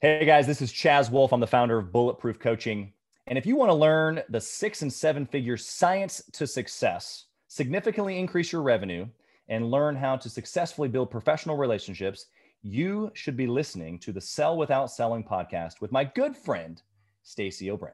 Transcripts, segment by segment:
Hey guys, this is Chaz Wolfe. I'm the founder of Bulletproof Coaching. And if you want to learn the six and seven figure science to success, significantly increase your revenue, and learn how to successfully build professional relationships, you should be listening to the Sell Without Selling podcast with my good friend, Stacey O'Byrne.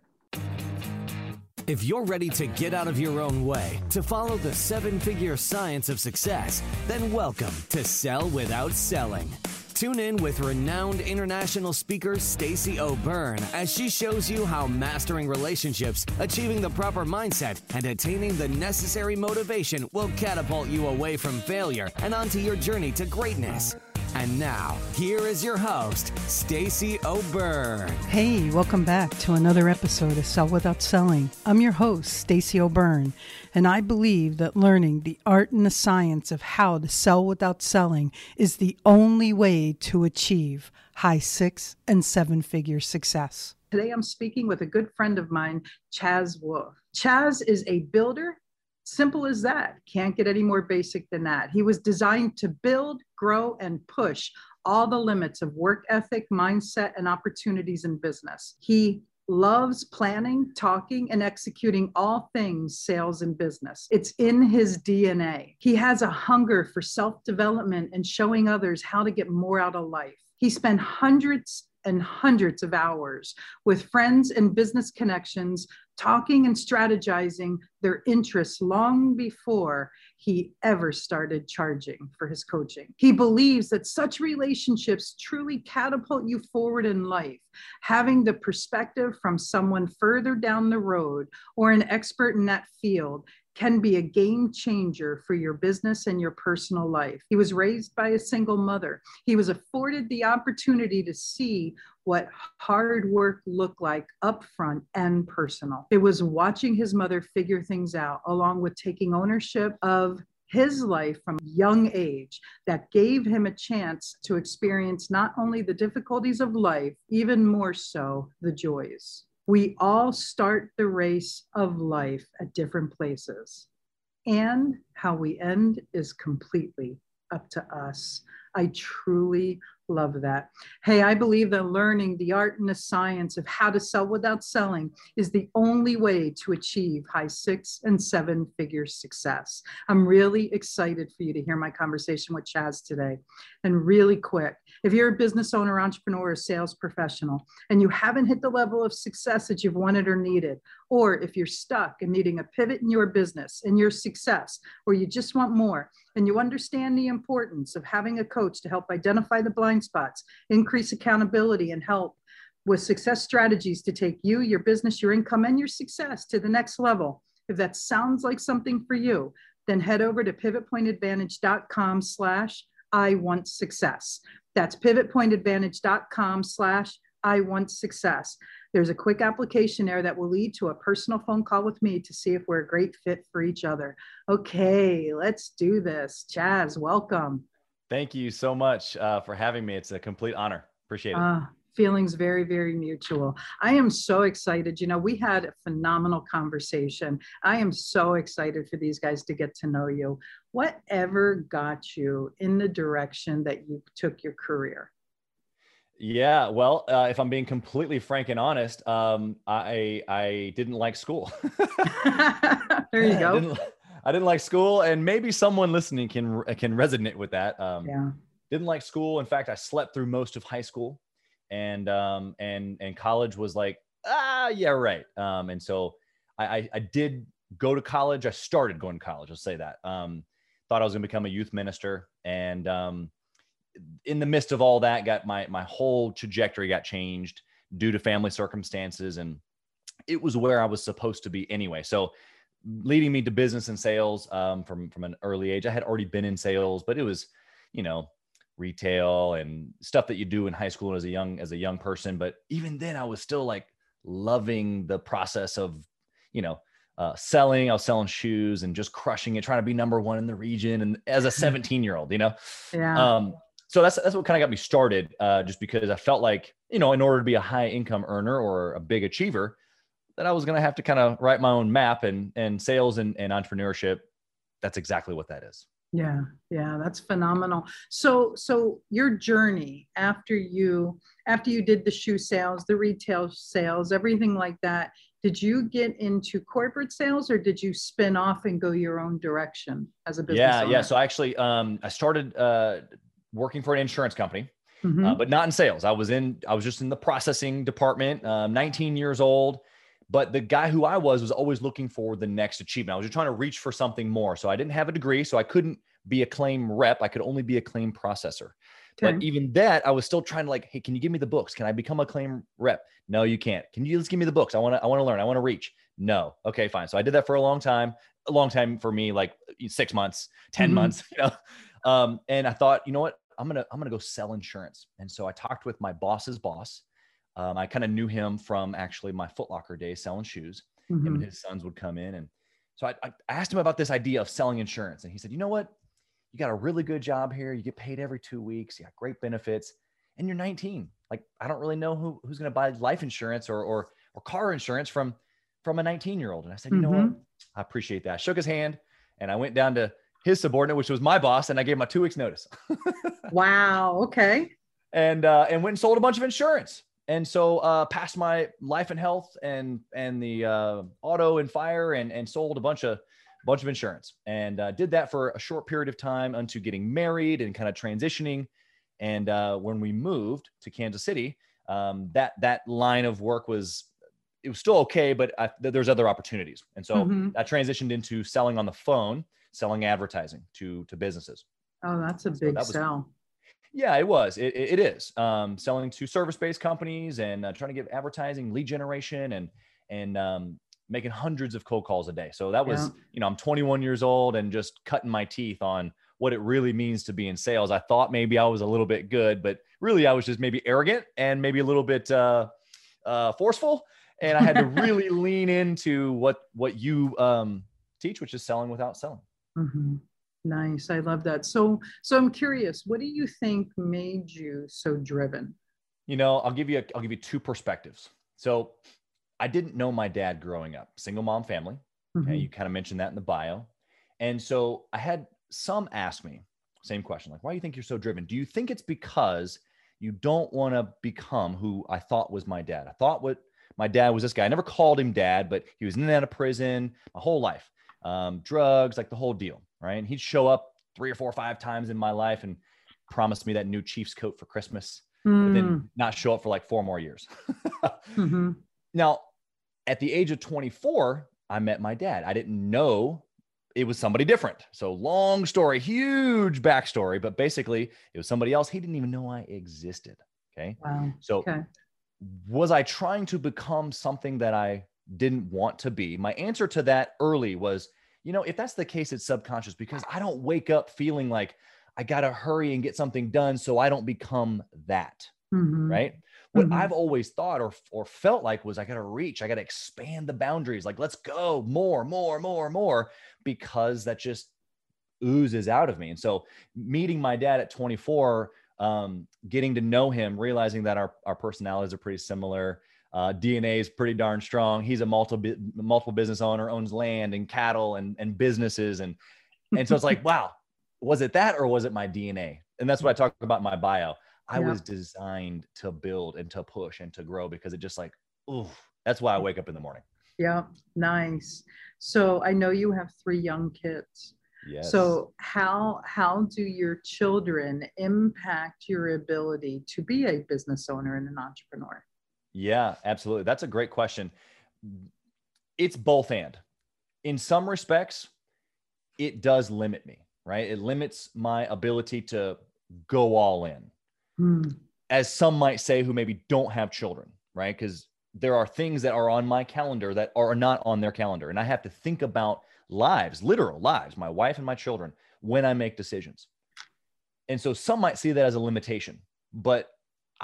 If you're ready to get out of your own way to follow the seven figure science of success, then welcome to Sell Without Selling. Tune in with renowned international speaker Stacey O'Byrne as she shows you how mastering relationships, achieving the proper mindset, and attaining the necessary motivation will catapult you away from failure and onto your journey to greatness. And now, here is your host, Stacey O'Byrne. Hey, welcome back to another episode of Sell Without Selling. I'm your host, Stacey O'Byrne, and I believe that learning the art and the science of how to sell without selling is the only way to achieve high six and seven figure success. Today I'm speaking with a good friend of mine, Chaz Wolfe. Chaz is a builder Simple as that. Can't get any more basic than that. He was designed to build, grow, and push all the limits of work ethic, mindset, and opportunities in business. He loves planning, talking, and executing all things sales and business. It's in his DNA. He has a hunger for self development and showing others how to get more out of life. He spent hundreds and hundreds of hours with friends and business connections, talking and strategizing their interests long before he ever started charging for his coaching. He believes that such relationships truly catapult you forward in life. Having the perspective from someone further down the road or an expert in that field can be a game changer for your business and your personal life. He was raised by a single mother. He was afforded the opportunity to see what hard work looked like upfront and personal. It was watching his mother figure things out, along with taking ownership of his life from a young age that gave him a chance to experience not only the difficulties of life, even more so the joys. We all start the race of life at different places, and how we end is completely up to us. I truly Love that. Hey, I believe that learning the art and the science of how to sell without selling is the only way to achieve high six and seven figure success. I'm really excited for you to hear my conversation with Chaz today. And really quick, if you're a business owner, entrepreneur, or sales professional, and you haven't hit the level of success that you've wanted or needed, or if you're stuck and needing a pivot in your business and your success, or you just want more, and you understand the importance of having a coach to help identify the blind spots, increase accountability, and help with success strategies to take you, your business, your income, and your success to the next level. If that sounds like something for you, then head over to pivotpointadvantage.com slash I want success. That's pivotpointadvantage.com slash I want success. There's a quick application there that will lead to a personal phone call with me to see if we're a great fit for each other. Okay, let's do this. Chaz, welcome. Thank you so much uh, for having me. It's a complete honor. Appreciate it. Uh, feelings very, very mutual. I am so excited. You know, we had a phenomenal conversation. I am so excited for these guys to get to know you. Whatever got you in the direction that you took your career? Yeah, well, uh, if I'm being completely frank and honest, um, I I didn't like school. there you go. I didn't, I didn't, like school, and maybe someone listening can can resonate with that. Um, yeah. Didn't like school. In fact, I slept through most of high school, and um, and and college was like, ah, yeah, right. Um, and so I, I, I did go to college. I started going to college. I'll say that. Um, thought I was going to become a youth minister, and um, in the midst of all that, got my my whole trajectory got changed due to family circumstances, and it was where I was supposed to be anyway. So, leading me to business and sales um, from from an early age. I had already been in sales, but it was, you know, retail and stuff that you do in high school as a young as a young person. But even then, I was still like loving the process of, you know, uh, selling. I was selling shoes and just crushing it, trying to be number one in the region. And as a 17 year old, you know, yeah. Um, so that's that's what kind of got me started. Uh, just because I felt like you know, in order to be a high income earner or a big achiever, that I was going to have to kind of write my own map and and sales and, and entrepreneurship. That's exactly what that is. Yeah, yeah, that's phenomenal. So so your journey after you after you did the shoe sales, the retail sales, everything like that, did you get into corporate sales or did you spin off and go your own direction as a business yeah owner? yeah so actually um, i started uh, working for an insurance company mm-hmm. uh, but not in sales i was in i was just in the processing department um, 19 years old but the guy who i was was always looking for the next achievement i was just trying to reach for something more so i didn't have a degree so i couldn't be a claim rep i could only be a claim processor Okay. But even that, I was still trying to like, hey, can you give me the books? Can I become a claim rep? No, you can't. Can you just give me the books? I want to, I want to learn. I want to reach. No. Okay, fine. So I did that for a long time. A long time for me, like six months, 10 mm-hmm. months. You know, um, and I thought, you know what? I'm gonna, I'm gonna go sell insurance. And so I talked with my boss's boss. Um, I kind of knew him from actually my Footlocker days selling shoes. Mm-hmm. Him and his sons would come in, and so I, I asked him about this idea of selling insurance, and he said, you know what? you got a really good job here. You get paid every two weeks. You got great benefits, and you're 19. Like I don't really know who who's going to buy life insurance or or or car insurance from from a 19 year old. And I said, you mm-hmm. know what? Mm-hmm. I appreciate that. I shook his hand, and I went down to his subordinate, which was my boss, and I gave him a two weeks notice. wow. Okay. And uh, and went and sold a bunch of insurance. And so uh, passed my life and health and and the uh, auto and fire and and sold a bunch of bunch of insurance and uh, did that for a short period of time unto getting married and kind of transitioning. And uh, when we moved to Kansas City, um, that that line of work was it was still okay, but I, there's other opportunities. And so mm-hmm. I transitioned into selling on the phone, selling advertising to to businesses. Oh, that's a big that was, sell. Yeah, it was. It, it is um, selling to service-based companies and uh, trying to give advertising, lead generation, and and um, making hundreds of cold calls a day. So that was, yeah. you know, I'm 21 years old and just cutting my teeth on what it really means to be in sales. I thought maybe I was a little bit good, but really I was just maybe arrogant and maybe a little bit uh, uh, forceful. And I had to really lean into what what you um, teach, which is selling without selling. Mm-hmm. Nice, I love that. So, so I'm curious, what do you think made you so driven? You know, I'll give you a, I'll give you two perspectives. So I didn't know my dad growing up, single mom family. Mm-hmm. Okay, you kind of mentioned that in the bio. And so I had some ask me, same question, like, why do you think you're so driven? Do you think it's because you don't want to become who I thought was my dad? I thought what my dad was this guy. I never called him dad, but he was in and out of prison my whole life, um, drugs, like the whole deal, right? And he'd show up three or four or five times in my life and promised me that new Chiefs coat for Christmas, mm. but then not show up for like four more years. mm-hmm. Now, at the age of 24, I met my dad. I didn't know it was somebody different. So, long story, huge backstory, but basically, it was somebody else. He didn't even know I existed. Okay. Wow. So, okay. was I trying to become something that I didn't want to be? My answer to that early was, you know, if that's the case, it's subconscious because I don't wake up feeling like I got to hurry and get something done so I don't become that. Mm-hmm. Right. What mm-hmm. I've always thought or, or felt like was I got to reach, I got to expand the boundaries. Like, let's go more, more, more, more, because that just oozes out of me. And so, meeting my dad at 24, um, getting to know him, realizing that our, our personalities are pretty similar. Uh, DNA is pretty darn strong. He's a multiple multiple business owner, owns land and cattle and and businesses, and and so it's like, wow, was it that or was it my DNA? And that's what I talk about in my bio. I yeah. was designed to build and to push and to grow because it just like, ooh, that's why I wake up in the morning. Yeah, nice. So I know you have three young kids. Yes. So how how do your children impact your ability to be a business owner and an entrepreneur? Yeah, absolutely. That's a great question. It's both and. In some respects, it does limit me, right? It limits my ability to go all in mm. as some might say who maybe don't have children, right? Because there are things that are on my calendar that are not on their calendar. And I have to think about lives, literal lives, my wife and my children, when I make decisions. And so some might see that as a limitation, but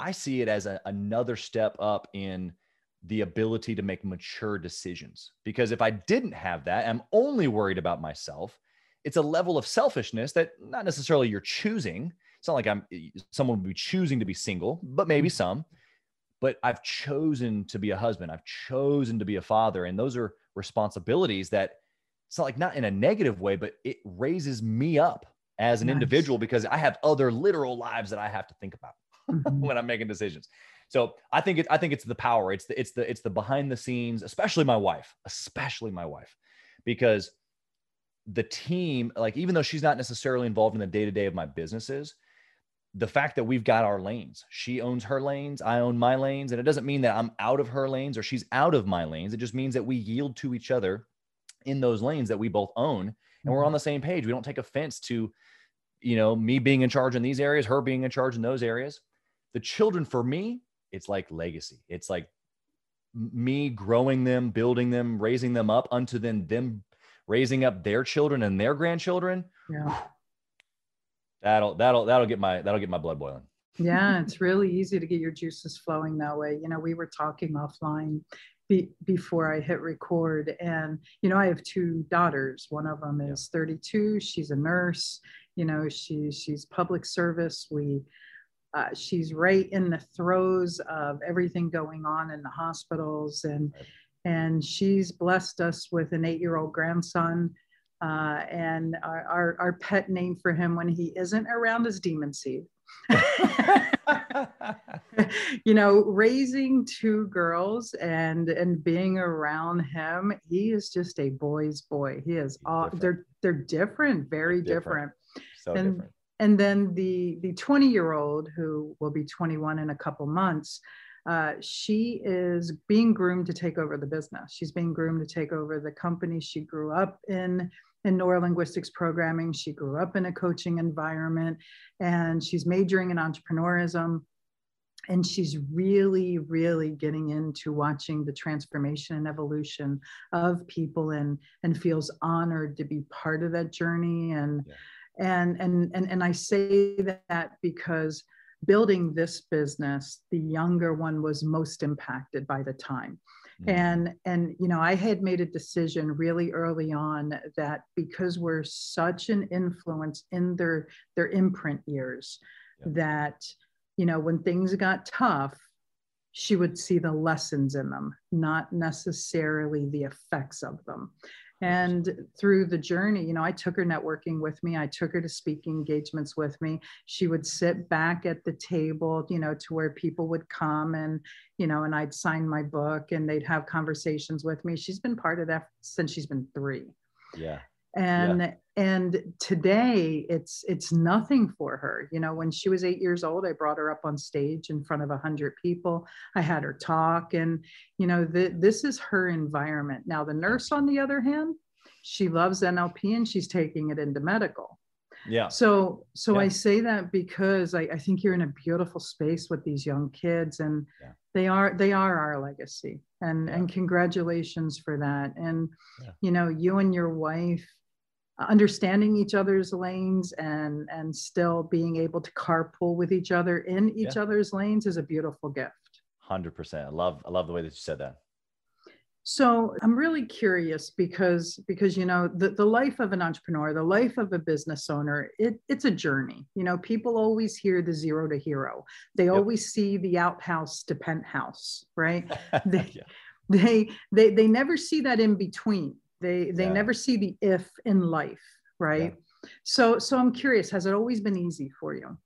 I see it as a, another step up in the ability to make mature decisions. Because if I didn't have that, I'm only worried about myself. It's a level of selfishness that not necessarily you're choosing, it's not like I'm someone would be choosing to be single, but maybe mm-hmm. some. But I've chosen to be a husband. I've chosen to be a father, and those are responsibilities that it's not like not in a negative way, but it raises me up as an nice. individual because I have other literal lives that I have to think about mm-hmm. when I'm making decisions. So I think it, I think it's the power. It's the it's the it's the behind the scenes, especially my wife, especially my wife, because the team, like even though she's not necessarily involved in the day to day of my businesses, the fact that we've got our lanes. She owns her lanes, I own my lanes, and it doesn't mean that I'm out of her lanes or she's out of my lanes. It just means that we yield to each other in those lanes that we both own and we're mm-hmm. on the same page. We don't take offense to you know, me being in charge in these areas, her being in charge in those areas. The children for me, it's like legacy. It's like me growing them, building them, raising them up unto then them raising up their children and their grandchildren. Yeah. That'll that'll that'll get my that'll get my blood boiling. Yeah, it's really easy to get your juices flowing that way. You know, we were talking offline be, before I hit record, and you know, I have two daughters. One of them is 32. She's a nurse, you know she's she's public service we uh, she's right in the throes of everything going on in the hospitals and and she's blessed us with an eight-year-old grandson uh, and our, our, our, pet name for him when he isn't around is demon seed. You know raising two girls and and being around him he is just a boy's boy. He is all they're they're different very different. different. So and, different. And then the the 20 year old who will be 21 in a couple months, uh, she is being groomed to take over the business. She's being groomed to take over the company. She grew up in in neurolinguistics programming. She grew up in a coaching environment, and she's majoring in entrepreneurism. And she's really, really getting into watching the transformation and evolution of people, and and feels honored to be part of that journey. And yeah and and and, and i say that because building this business the younger one was most impacted by the time mm-hmm. and and you know i had made a decision really early on that because we're such an influence in their their imprint years yeah. that you know when things got tough she would see the lessons in them not necessarily the effects of them and through the journey you know i took her networking with me i took her to speaking engagements with me. She would sit back at the table you know to where people would come and you know and i'd sign my book and they'd have conversations with me. She's been part of that since she's been three. Yeah and yeah. and today it's it's nothing for her you know when she was eight years old i brought her up on stage in front of a hundred people i had her talk and you know the, this is her environment now the nurse on the other hand she loves nlp and she's taking it into medical yeah so so yeah. i say that because I, I think you're in a beautiful space with these young kids and yeah. they are they are our legacy and yeah. and congratulations for that and you know you and your wife understanding each other's lanes and and still being able to carpool with each other in each yeah. other's lanes is a beautiful gift. 100% i love i love the way that you said that. So i'm really curious because because you know the, the life of an entrepreneur the life of a business owner it, it's a journey. You know people always hear the zero to hero. They yep. always see the outhouse to penthouse right? They, yeah. they they they never see that in between they they yeah. never see the if in life, right? Yeah. So so I'm curious, has it always been easy for you?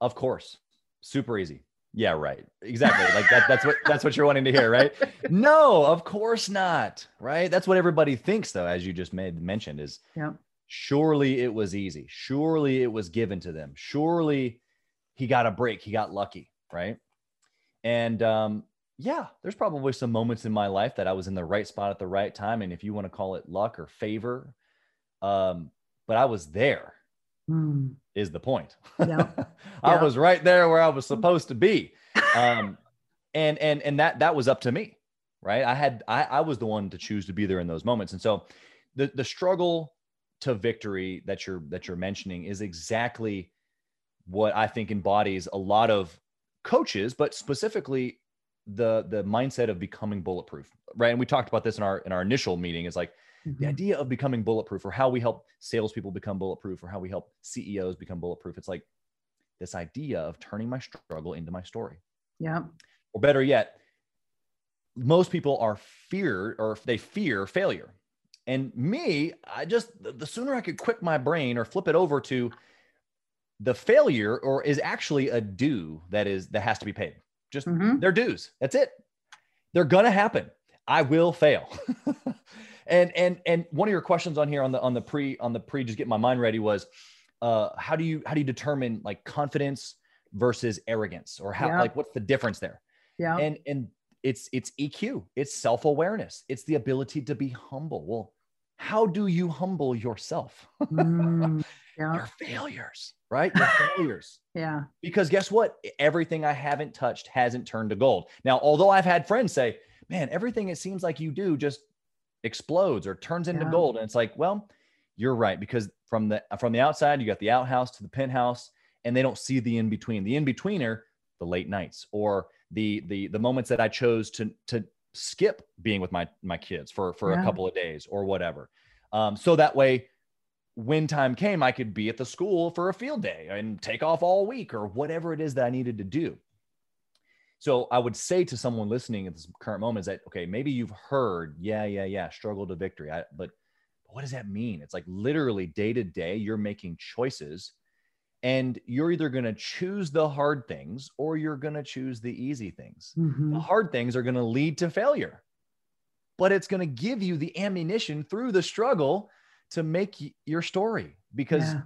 Of course. Super easy. Yeah, right. Exactly. Like that, that's what that's what you're wanting to hear, right? No, of course not. Right. That's what everybody thinks, though, as you just made mentioned, is yeah. surely it was easy. Surely it was given to them. Surely he got a break. He got lucky, right? And um, yeah, there's probably some moments in my life that I was in the right spot at the right time. And if you want to call it luck or favor, um, but I was there. Mm. Is the point. Yeah. I yeah. was right there where I was supposed to be. Um, and and and that that was up to me, right? I had I, I was the one to choose to be there in those moments. And so the the struggle to victory that you're that you're mentioning is exactly what I think embodies a lot of coaches, but specifically the the mindset of becoming bulletproof right? And we talked about this in our in our initial meeting. Is like mm-hmm. the idea of becoming bulletproof or how we help salespeople become bulletproof or how we help ceos become bulletproof. It's like this idea of turning my struggle into my story. Yeah. Or better yet most people are fear or they fear failure. And me, I just the sooner I could quick my brain or flip it over to the failure or is actually a due that is that has to be paid. Just mm-hmm. their dues. That's it. They're gonna happen. I will fail. and and and one of your questions on here on the on the pre on the pre just get my mind ready was uh how do you how do you determine like confidence versus arrogance or how yeah. like what's the difference there? Yeah. And and it's it's EQ, it's self-awareness, it's the ability to be humble. Well, how do you humble yourself? Mm, yeah. Your failures, right? Your failures. yeah. Because guess what? Everything I haven't touched hasn't turned to gold. Now, although I've had friends say, man, everything it seems like you do just explodes or turns into yeah. gold. And it's like, well, you're right. Because from the from the outside, you got the outhouse to the penthouse, and they don't see the in-between. The in-betweener, the late nights or the the the moments that I chose to to skip being with my my kids for for yeah. a couple of days or whatever. Um, so that way, when time came, I could be at the school for a field day and take off all week or whatever it is that I needed to do. So I would say to someone listening at this current moment is that okay, maybe you've heard, yeah, yeah, yeah, struggle to victory. I, but what does that mean? It's like literally day to day, you're making choices and you're either going to choose the hard things or you're going to choose the easy things. Mm-hmm. The hard things are going to lead to failure, but it's going to give you the ammunition through the struggle to make your story because yeah.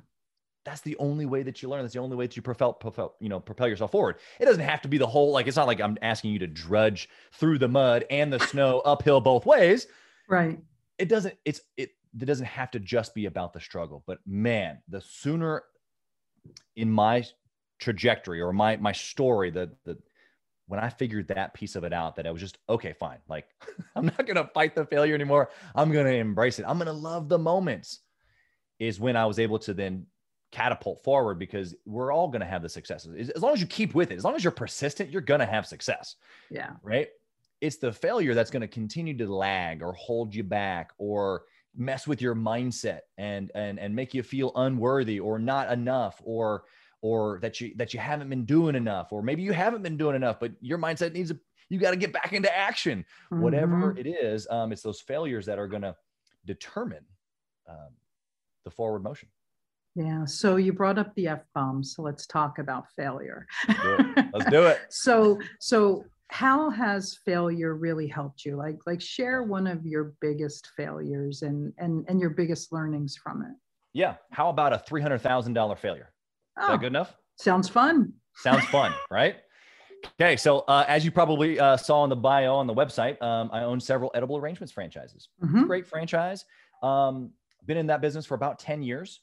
that's the only way that you learn. That's the only way that you propel, propel, you know, propel yourself forward. It doesn't have to be the whole, like, it's not like I'm asking you to drudge through the mud and the snow uphill both ways. Right. It doesn't, it's, it, it doesn't have to just be about the struggle, but man, the sooner in my trajectory or my my story that the when I figured that piece of it out, that I was just okay, fine. Like I'm not gonna fight the failure anymore. I'm gonna embrace it. I'm gonna love the moments. Is when I was able to then catapult forward because we're all gonna have the successes. As long as you keep with it, as long as you're persistent, you're gonna have success. Yeah. Right. It's the failure that's gonna continue to lag or hold you back or mess with your mindset and and and make you feel unworthy or not enough or or that you that you haven't been doing enough or maybe you haven't been doing enough but your mindset needs a you got to get back into action. Mm-hmm. whatever it is um, it's those failures that are going to determine um, the forward motion. Yeah so you brought up the f-bomb so let's talk about failure. Let's do it, let's do it. so so how has failure really helped you? Like like share one of your biggest failures and and and your biggest learnings from it. Yeah how about a $300000 failure is oh, that good enough sounds fun sounds fun right okay so uh, as you probably uh, saw in the bio on the website um, i own several edible arrangements franchises mm-hmm. great franchise um, been in that business for about 10 years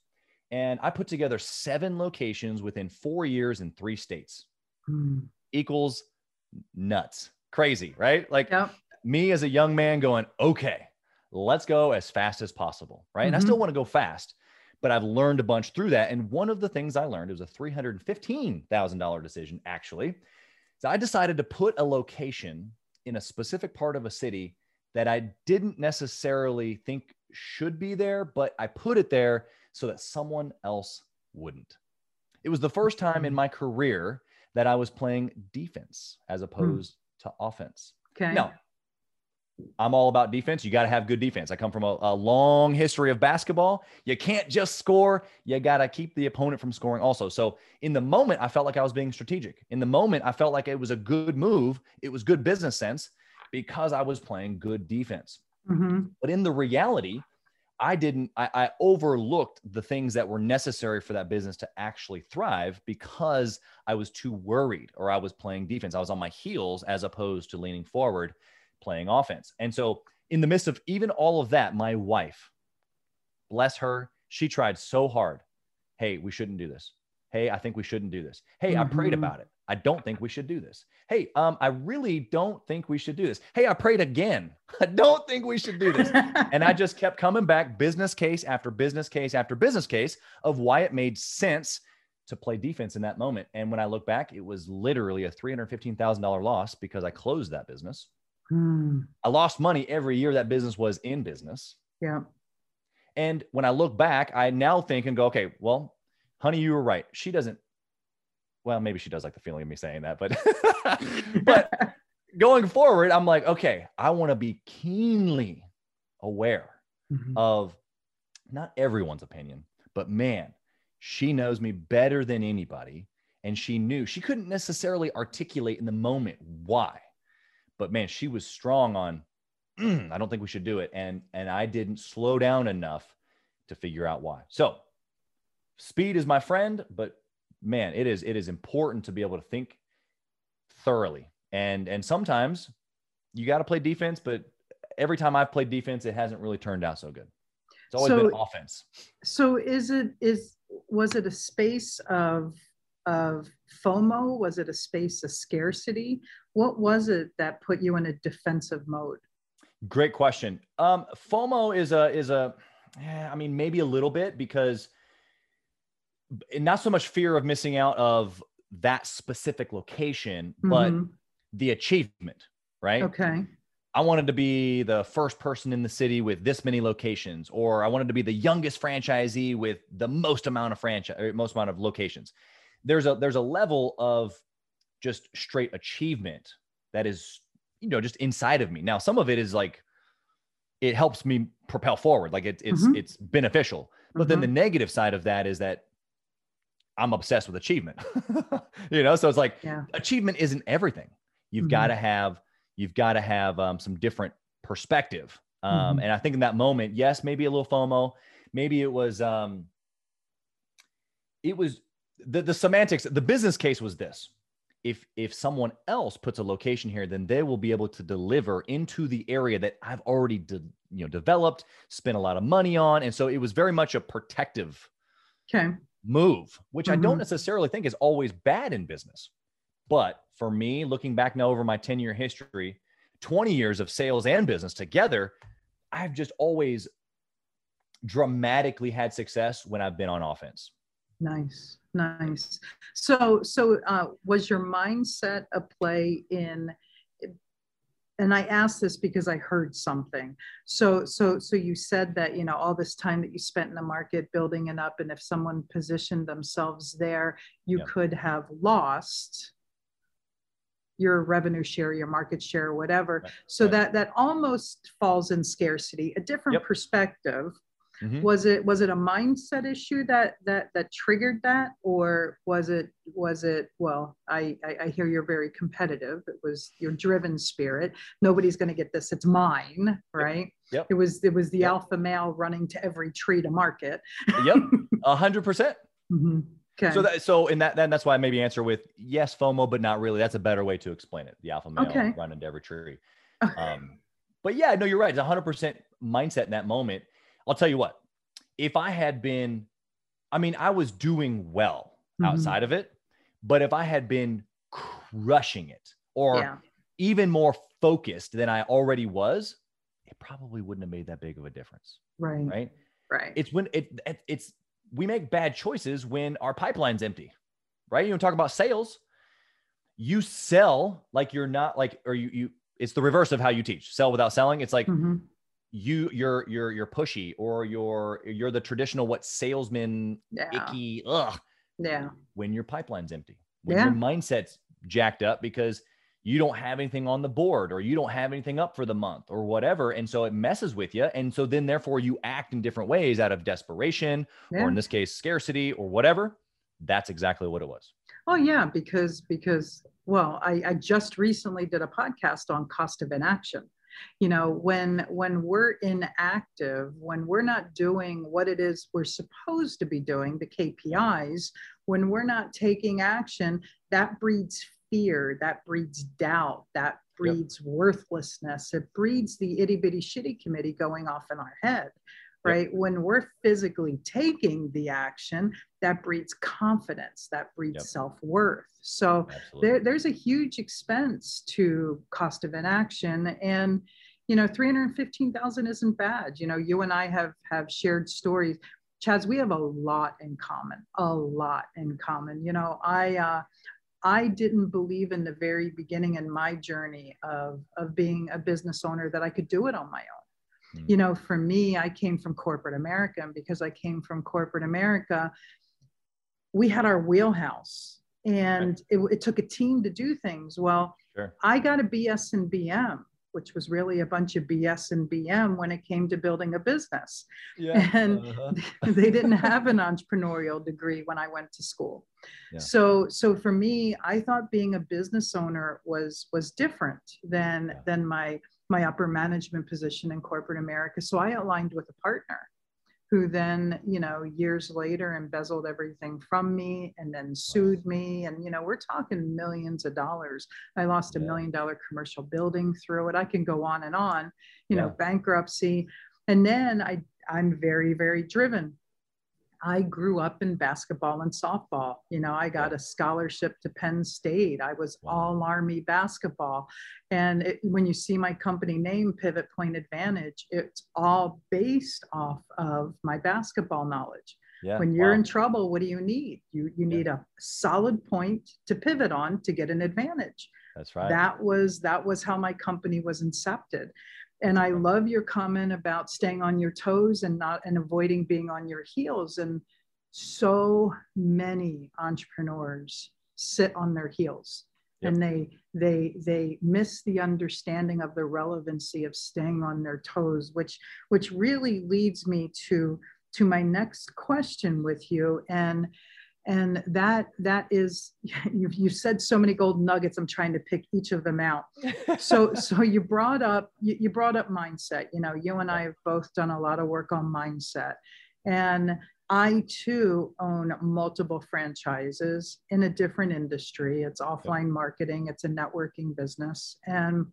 and i put together seven locations within four years in three states mm. equals nuts, crazy, right? Like yep. me as a young man going, okay, let's go as fast as possible, right? Mm-hmm. And I still mm-hmm. want to go fast, but I've learned a bunch through that. And one of the things I learned was a $315,000 decision, actually. So I decided to put a location in a specific part of a city that I didn't necessarily think should be there, but I put it there so that someone else wouldn't. It was the first time in mm-hmm. my career that I was playing defense as hmm. opposed mm. to offense. Okay. No, I'm all about defense. You got to have good defense. I come from a, a, long history of basketball. You can't just score. You got to keep the opponent from scoring also. So in the moment, I felt like I was being strategic. In the moment, I felt like it was a good move. It was good business sense because I was playing good defense. Mm-hmm. But in the reality, I didn't, I, I, overlooked the things that were necessary for that business to actually thrive because I was too worried or I was playing defense. I was on my heels as opposed to leaning forward, playing offense. And so, in the midst of even all of that, my wife, bless her, she tried so hard. Hey, we shouldn't do this. Hey, I think we shouldn't do this. Hey, mm-hmm. I prayed mm-hmm. about it. I don't think we should do this. Hey, um, I really don't think we should do this. Hey, I prayed again. I don't think we should do this. and I just kept coming back, business case after business case after business case of why it made sense to play defense in that moment. And when I look back, it was literally a $315,000 loss because I closed that business. Hmm. I lost money every year that business was in business. Yeah. And when I look back, I now think and go, okay, well, honey, you were right. She doesn't well, maybe she does like the feeling of me saying that, but but going forward, I'm like, okay, I want to be keenly aware mm-hmm. of not everyone's opinion, but man, she knows me better than anybody. And she knew she couldn't necessarily articulate in the moment why, but man, she was strong on, mm, I don't think we should do it. And, and I didn't slow down enough to figure out why. So speed is my friend, but man, it is, it is important to be able to think thoroughly. And, and sometimes you got to play defense, but every time I've played defense, it hasn't really turned out so good. It's always so, been offense. So is it is was it a space of of FOMO? Was it a space of scarcity? What was it that put you in a defensive mode? Great question. Um, FOMO is a is a, I mean, maybe a little bit because not so much fear of missing out of that specific location, but mm-hmm. the achievement, right? Okay. I wanted to be the first person in the city with this many locations, or I wanted to be the youngest franchisee with the most amount of franchise, most amount of locations. There's a there's a level of just straight achievement that is, you know, just inside of me. Now, some of it is like it helps me propel forward, like it, it's mm-hmm. it's beneficial. But mm-hmm. then the negative side of that is that I'm obsessed with achievement. you know, so it's like yeah. achievement isn't everything. You've mm-hmm. got to have you've got to have um, some different perspective. Um, mm-hmm. And I think in that moment, yes, maybe a little FOMO, maybe it was, um, it was the, the semantics, the business case was this. If, if someone else puts a location here, then they will be able to deliver into the area that I've already de- you know developed, spent a lot of money on, and so it was very much a protective okay. move, which mm-hmm. I don't necessarily think is always bad in business. But for me, looking back now over my 10 year history, 20 years of sales and business together, I've just always dramatically had success when I've been on offense. Nice, nice. So, so uh, was your mindset a play in? And I asked this because I heard something. So, so, so you said that you know all this time that you spent in the market building it up, and if someone positioned themselves there, you yep. could have lost your revenue share, your market share, whatever. Right. So right. that that almost falls in scarcity. A different yep. perspective. Mm-hmm. Was it was it a mindset issue that that that triggered that, or was it was it? Well, I I, I hear you're very competitive. It was your driven spirit. Nobody's going to get this. It's mine, right? Yep. It was it was the yep. alpha male running to every tree to market. yep, a hundred percent. Mm-hmm. Okay. So that so in that then that's why I maybe answer with yes FOMO, but not really. That's a better way to explain it. The alpha male okay. run into every tree. Um, but yeah, no, you're right. It's 100 percent mindset in that moment. I'll tell you what. If I had been, I mean, I was doing well mm-hmm. outside of it, but if I had been crushing it or yeah. even more focused than I already was, it probably wouldn't have made that big of a difference. Right. Right. Right. It's when it, it it's we make bad choices when our pipeline's empty, right? You talk about sales. You sell like you're not like, or you, you, it's the reverse of how you teach sell without selling. It's like mm-hmm. You, you're, you're, you're pushy or you're, you're the traditional, what salesman yeah. icky, ugh. Yeah. When your pipeline's empty, when yeah. your mindset's jacked up because you don't have anything on the board or you don't have anything up for the month or whatever. And so it messes with you. And so then therefore you act in different ways out of desperation yeah. or in this case, scarcity or whatever. That's exactly what it was. Oh yeah, because because well, I, I just recently did a podcast on cost of inaction you know when when we're inactive when we're not doing what it is we're supposed to be doing the kpis when we're not taking action that breeds fear, that breeds doubt, that breeds yep. worthlessness. It breeds the itty bitty shitty committee going off in our head, right? Yep. When we're physically taking the action, that breeds confidence, that breeds yep. self worth. So there, there's a huge expense to cost of inaction. And you know 315000 isn't bad you know you and i have have shared stories Chaz, we have a lot in common, a lot in common. You know, I uh, I didn't believe in the very beginning in my journey of, of being a business owner that I could do it on my own. Mm. You know, for me, I came from corporate America, and because I came from corporate America, we had our wheelhouse and right. it, it, took a team to do things. Well, sure. I got a BS and BM which was really a bunch of BS and BM when it came to building a business. Yeah. And uh-huh. they didn't have an entrepreneurial degree when I went to school. Yeah. So so for me, I thought being a business owner was was different than yeah. than my my upper management position in corporate America. So I aligned with a partner who then, you know, years later embezzled everything from me and then sued me. And, you know, we're talking millions of dollars. I lost a million dollar commercial building through it. I can go on and on, you yeah. know, bankruptcy. And then I, I'm very, very driven. I grew up in basketball and softball. You know, I got a scholarship to Penn State. I was all Army basketball. And it, when you see my company name, Pivot Point Advantage, it's all based off of my basketball knowledge. Yeah. When you're wow. in trouble, what do you need? You, you need a solid point to pivot on to get an advantage. That's right. That was that was how my company was incepted and i love your comment about staying on your toes and not and avoiding being on your heels. And so many entrepreneurs sit on their heels yep. and they they they miss the understanding of the relevancy of staying on their toes which which really leads me to to my next question with you. And and that that is you've, you said so many gold nuggets i'm trying to pick each of them out. So so you brought up you, you brought up mindset. You know you and i have both done a lot of work on mindset. And i too own multiple franchises in a different industry. It's offline marketing it's a networking business. And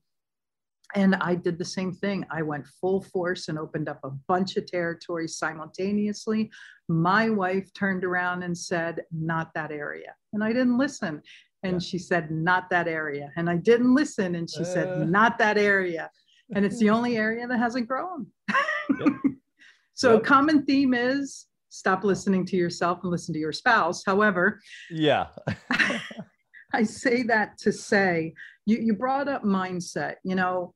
and I did the same thing. I went full force and opened up a bunch of territories simultaneously. My wife turned around and said, Not that area. And I didn't listen. And yeah. she said, Not that area. And I didn't listen. And she uh... said, Not that area. And it's the only area that hasn't grown. Yep. so, yep. common theme is stop listening to yourself and listen to your spouse. However, yeah. I say that to say you, you brought up mindset. You know,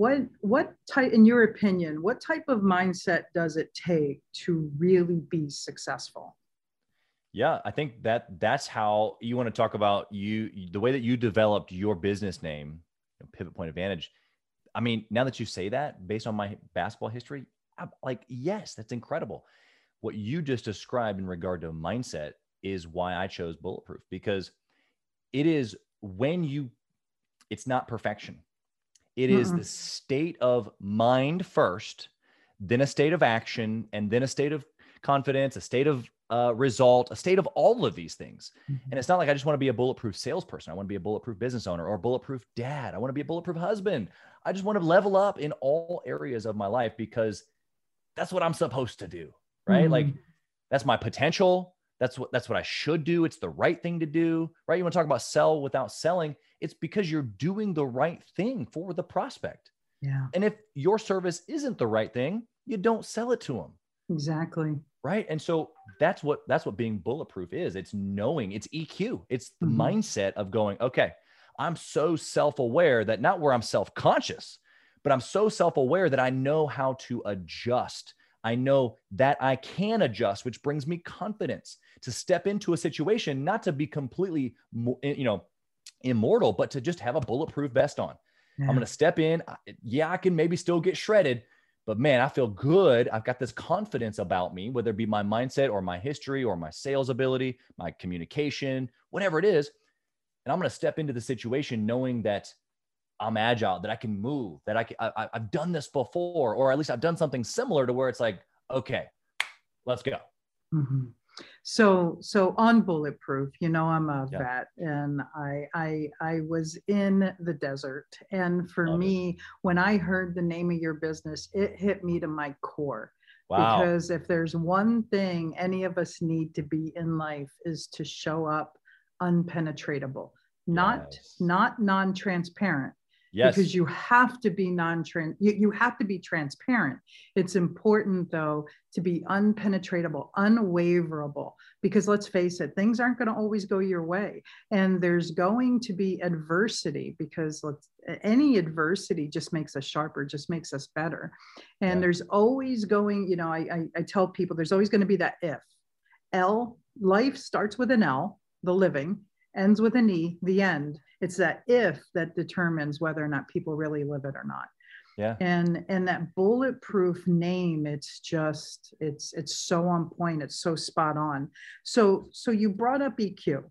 what what type in your opinion, what type of mindset does it take to really be successful? Yeah, I think that that's how you want to talk about you the way that you developed your business name, Pivot Point Advantage. I mean, now that you say that, based on my basketball history, I'm like, yes, that's incredible. What you just described in regard to mindset is why I chose Bulletproof because it is when you it's not perfection It is the state of mind first then a state of action and then a state of confidence a state of uh, result a state of all of these things mm-hmm. and it's not like i just want to be a bulletproof salesperson i want to be a bulletproof business owner or a bulletproof dad i want to be a bulletproof husband i just want to level up in all areas of my life because that's what i'm supposed to do right mm-hmm. like that's my potential that's what that's what I should do. It's the right thing to do, right? You want to talk about sell without selling? It's because you're doing the right thing for the prospect. Yeah. And if your service isn't the right thing, you don't sell it to them. Exactly. Right. And so that's what that's what being bulletproof is. It's knowing, it's EQ. It's the mm-hmm. mindset of going, okay, I'm so self-aware that not where I'm self-conscious, but I'm so self-aware that I know how to adjust I know that I can adjust, which brings me confidence to step into a situation, not to be completely, you know, immortal, but to just have a bulletproof vest on. Yeah. I'm going to step in. Yeah, I can maybe still get shredded, but man, I feel good. I've got this confidence about me, whether it be my mindset or my history or my sales ability, my communication, whatever it is. And I'm going to step into the situation knowing that I'm agile, that I can move, that I, can, I I've done this before, or at least I've done something similar to where it's like, okay, let's go. Mm-hmm. So, so on bulletproof, you know, I'm a yeah. vet, and I, I, I was in the desert, and for Love me, it. when I heard the name of your business, it hit me to my core. Wow. Because if there's one thing any of us need to be in life is to show up unpenetratable, not yes. not non-transparent Yes. Because you have to be non-trans, you, you have to be transparent. It's important though to be unpenetratable, unwaverable, because let's face it, things aren't going to always go your way. And there's going to be adversity because let's any adversity just makes us sharper, just makes us better. And yeah. there's always going, you know, I, I, I tell people there's always going to be that if. L, life starts with an L, the living, ends with an E, the end It's that if that determines whether or not people really live it or not. Yeah. And and that bulletproof name, it's just it's it's so on point. It's so spot on. So so you brought up EQ.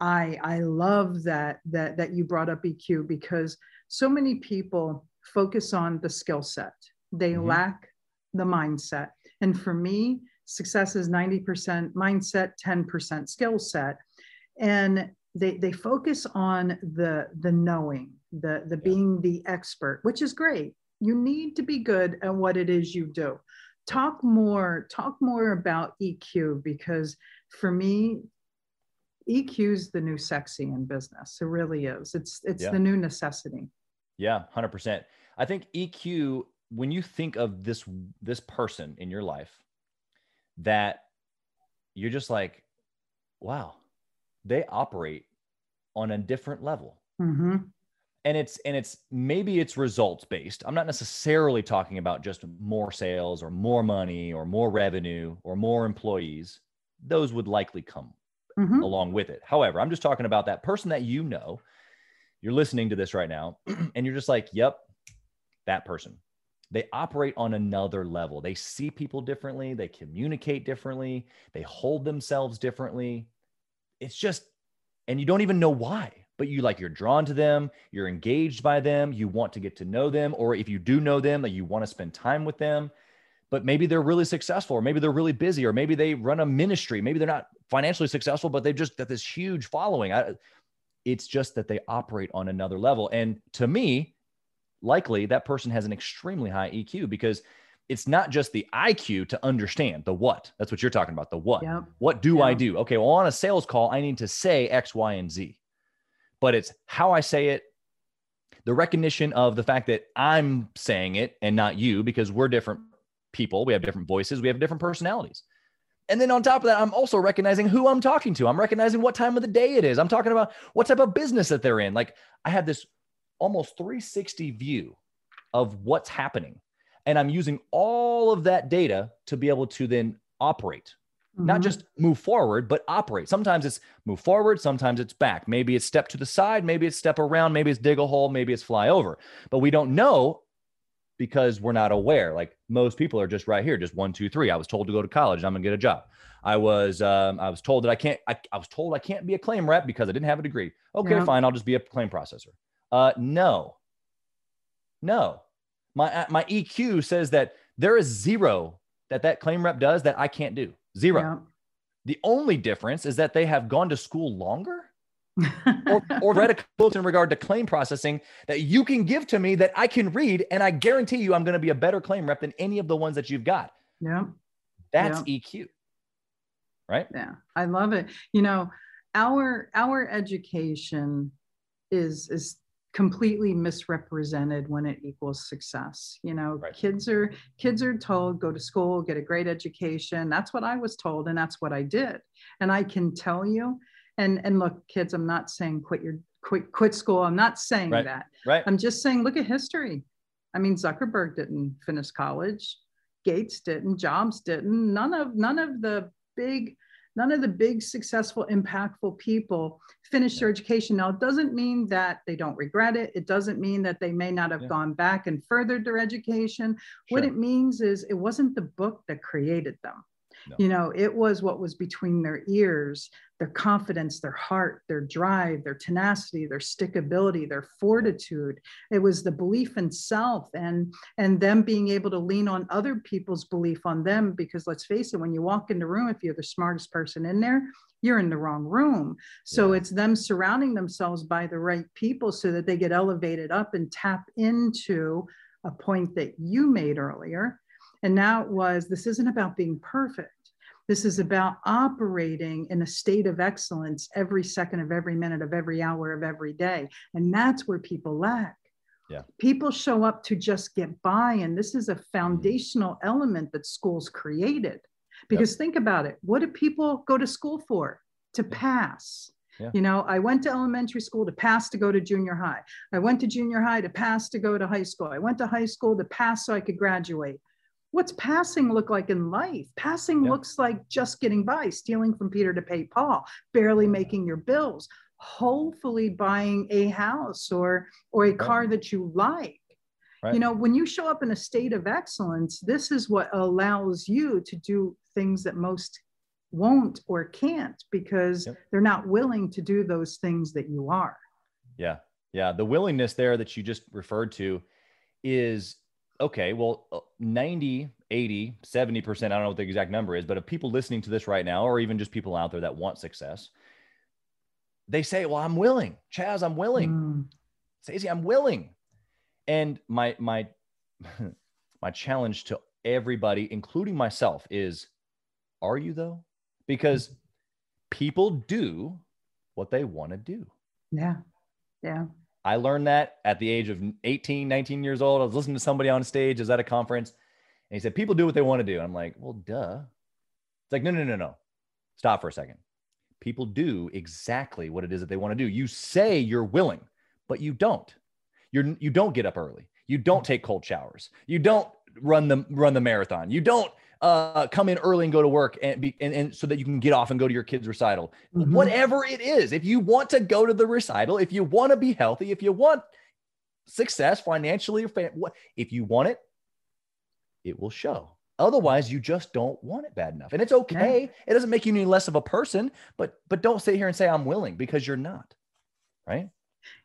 I I love that that that you brought up EQ because so many people focus on the skill set. They mm-hmm. lack the mindset. And for me, success is 90% mindset, 10% skill set. And they, they focus on the, the knowing, the, the being the expert, which is great. You need to be good at what it is you do. Talk more, talk more about EQ because for me, EQ is the new sexy in business. It really is. It's it's yeah. the new necessity. Yeah, 100%. I think EQ when you think of this this person in your life that you're just like wow they operate on a different level mm-hmm. and it's and it's maybe it's results based i'm not necessarily talking about just more sales or more money or more revenue or more employees those would likely come mm-hmm. along with it however i'm just talking about that person that you know you're listening to this right now and you're just like yep that person they operate on another level. They see people differently, they communicate differently, they hold themselves differently. It's just, and you don't even know why, but you like you're drawn to them, you're engaged by them, you want to get to know them, or if you do know them, like you want to spend time with them. But maybe they're really successful, or maybe they're really busy, or maybe they run a ministry. Maybe they're not financially successful, but they've just got this huge following. I, it's just that they operate on another level. And to me, likely that person has an extremely high EQ because it's not just the IQ to understand the what. That's what you're talking about. The what. Yep. What do yep. I do? Okay, well, on a sales call, I need to say X, Y, and Z. But it's how I say it, the recognition of the fact that I'm saying it and not you, because we're different people. We have different voices, we have different personalities. And then on top of that, I'm also recognizing who I'm talking to. I'm recognizing what time of the day it is. I'm talking about what type of business that they're in. Like I have this almost 360 view of what's happening. And I'm using all of that data to be able to then operate, mm-hmm. not just move forward, but operate. Sometimes it's move forward, sometimes it's back. Maybe it's step to the side, maybe it's step around, maybe it's dig a hole, maybe it's fly over. But we don't know because we're not aware. Like most people are just right here, just one, two, three. I was told to go to college. I'm gonna get a job. I was um, I was told that I can't. I, I, was told I can't be a claim rep because I didn't have a degree. Okay, yeah. fine. I'll just be a claim processor. Uh, no, no. My uh, my EQ says that there is zero that that claim rep does that I can't do. Zero. Yeah. The only difference is that they have gone to school longer. or, or read a book in regard to claim processing that you can give to me that I can read, and I guarantee you I'm going to be a better claim rep than any of the ones that you've got. Yeah. That's yeah. EQ. Right? Yeah. I love it. You know, our our education is is completely misrepresented when it equals success you know? Right. kids are kids are told go to school get a great education. That's what i was told and that's what i did. And i can tell you and and look kids i'm not saying quit your quit quit school. I'm not saying right. that. Right. I'm just saying look at history. I mean zuckerberg didn't finish college. Gates didn't. Jobs didn't. None of none of the big none of the big, successful, impactful people finish their education. Now, it doesn't mean that they don't regret it. It doesn't mean that they may not have yeah. gone back and furthered their education. Sure. What it means is it wasn't the book that created them. No. You know, it was what was between their ears, their confidence, their heart, their drive, their tenacity, their stickability, their fortitude. It was the belief in self and and them being able to lean on other people's belief on them. Because let's face it, when you walk in the room, if you're the smartest person in there, you're in the wrong room. So yeah. it's them surrounding themselves by the right people so that they get elevated up and tap into a point that you made earlier. And now it was this isn't about being perfect. This is about operating in a state of excellence every second of every minute of every hour of every day. And that's where people lack. Yeah. People show up to just get by. And this is a mm-hmm. foundational element that schools created. Because yep. think about it what do people go to school for? To pass. Yeah. You know, I went to elementary school to pass to go to junior high. I went to junior high to pass to go to high school. I went to high school to pass so I could graduate what's passing look like in life? Passing yeah. looks like just getting by, stealing from Peter to pay Paul, barely making your bills. hopefully buying a house or or a right. car that you like right. you know when you show up in a state of excellence this is what allows you to do things that most won't or can't because yep. they're not willing to do those things that you are yeah yeah the willingness there that you just referred to is okay well uh, 90 80 70% i don't know what the exact number is but of people listening to this right now or even just people out there that want success they say, "Well, I'm willing, Chaz. I'm willing, mm. Stacey. I'm willing." And my my my challenge to everybody, including myself, is, "Are you though?" Because people do what they want to do. Yeah, yeah. I learned that at the age of 18, 19 years old. I was listening to somebody on stage, is at a conference, and he said, People do what they want to do. I'm like, Well, duh. It's like, No, no, no, no. Stop for a second people do exactly what it is that they want to do. You say you're willing, but you don't. You're you don't get up early. You don't take cold showers. You don't run the run the marathon. You don't uh, come in early and go to work and, be, and, and so that you can get off and go to your kid's recital. Mm-hmm. Whatever it is, if you want to go to the recital, if you want to be healthy, if you want success financially, if you want it, it will show. Otherwise, you just don't want it bad enough. And it's okay. Yeah. It doesn't make you any less of a person, but but don't sit here and say I'm willing because you're not. Right?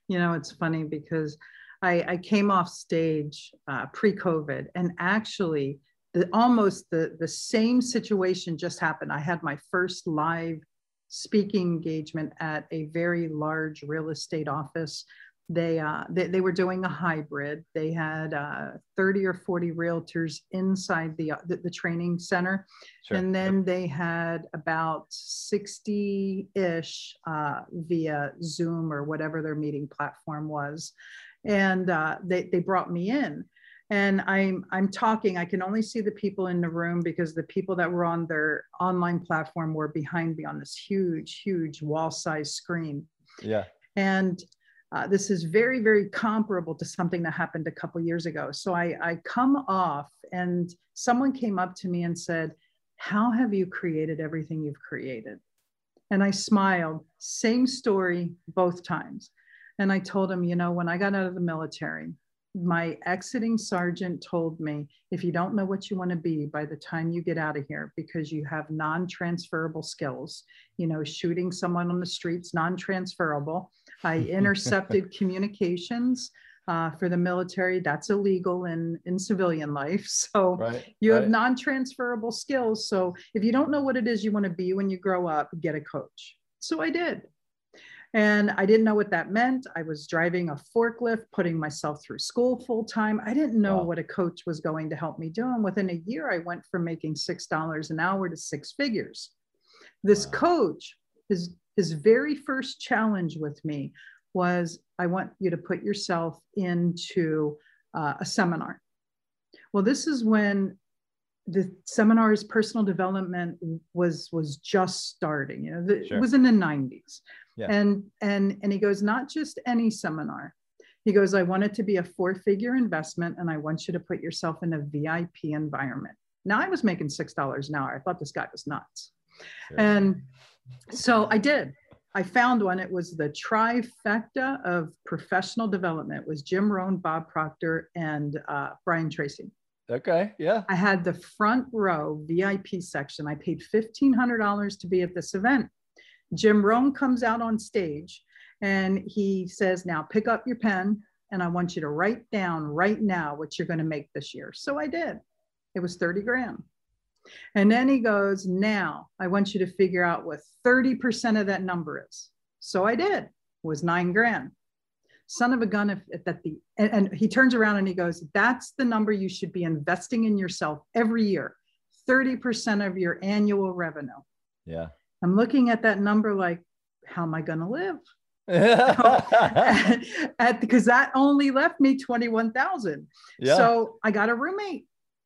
You know, it's funny because I, I came off stage uh, pre-COVID and actually the almost the the same situation just happened. I had my first live speaking engagement at a very large real estate office they, uh, they, they were doing a hybrid. They had uh, 30 or 40 realtors inside the, the, the training center. Sure. And then yep. they had about 60 ish uh, via Zoom or whatever their meeting platform was. And uh, they, they brought me in and I'm I'm talking. I can only see the people in the room because the people that were on their online platform were behind me on this huge, huge wall-sized screen. Yeah. And uh, this is very, very comparable to something that happened a couple years ago. So I, I come off, and someone came up to me and said, How have you created everything you've created? And I smiled, same story both times. And I told him, You know, when I got out of the military, my exiting sergeant told me if you don't know what you want to be by the time you get out of here because you have non-transferable skills you know shooting someone on the streets non-transferable I intercepted communications uh, for the military. That's illegal in, in civilian life. So right, you right. have non transferable skills. So if you don't know what it is you want to be when you grow up, get a coach. So I did. And I didn't know what that meant. I was driving a forklift, putting myself through school full time. I didn't know wow. what a coach was going to help me do. And within a year, I went from making $6 an hour to six figures. This wow. coach, his his very first challenge with me was I want you to put yourself into uh, a seminar. Well, this is when the seminars personal development was was just starting you know the, sure. it was in the 90s yeah. and and and he goes not just any seminar he goes i want it to be a four figure investment and i want you to put yourself in a vip environment now i was making six dollars an hour i thought this guy was nuts sure. and so I did. I found one. It was the trifecta of professional development. It was Jim Rohn, Bob Proctor, and uh, Brian Tracy. Okay, yeah. I had the front row VIP section. I paid $1,500 to be at this event. Jim Rohn comes out on stage and he says, Now pick up your pen and I want you to write down right now what you're going to make this year. So I did. It was 30 grand. And then he goes, Now I want you to figure out what 30% of that number is. So I did, it was nine grand. Son of a gun, if, if that the and, and he turns around and he goes, That's the number you should be investing in yourself every year, 30% of your annual revenue. Yeah. I'm looking at that number like, how am I going to live? because that only left me 21,000. Yeah. So I got a roommate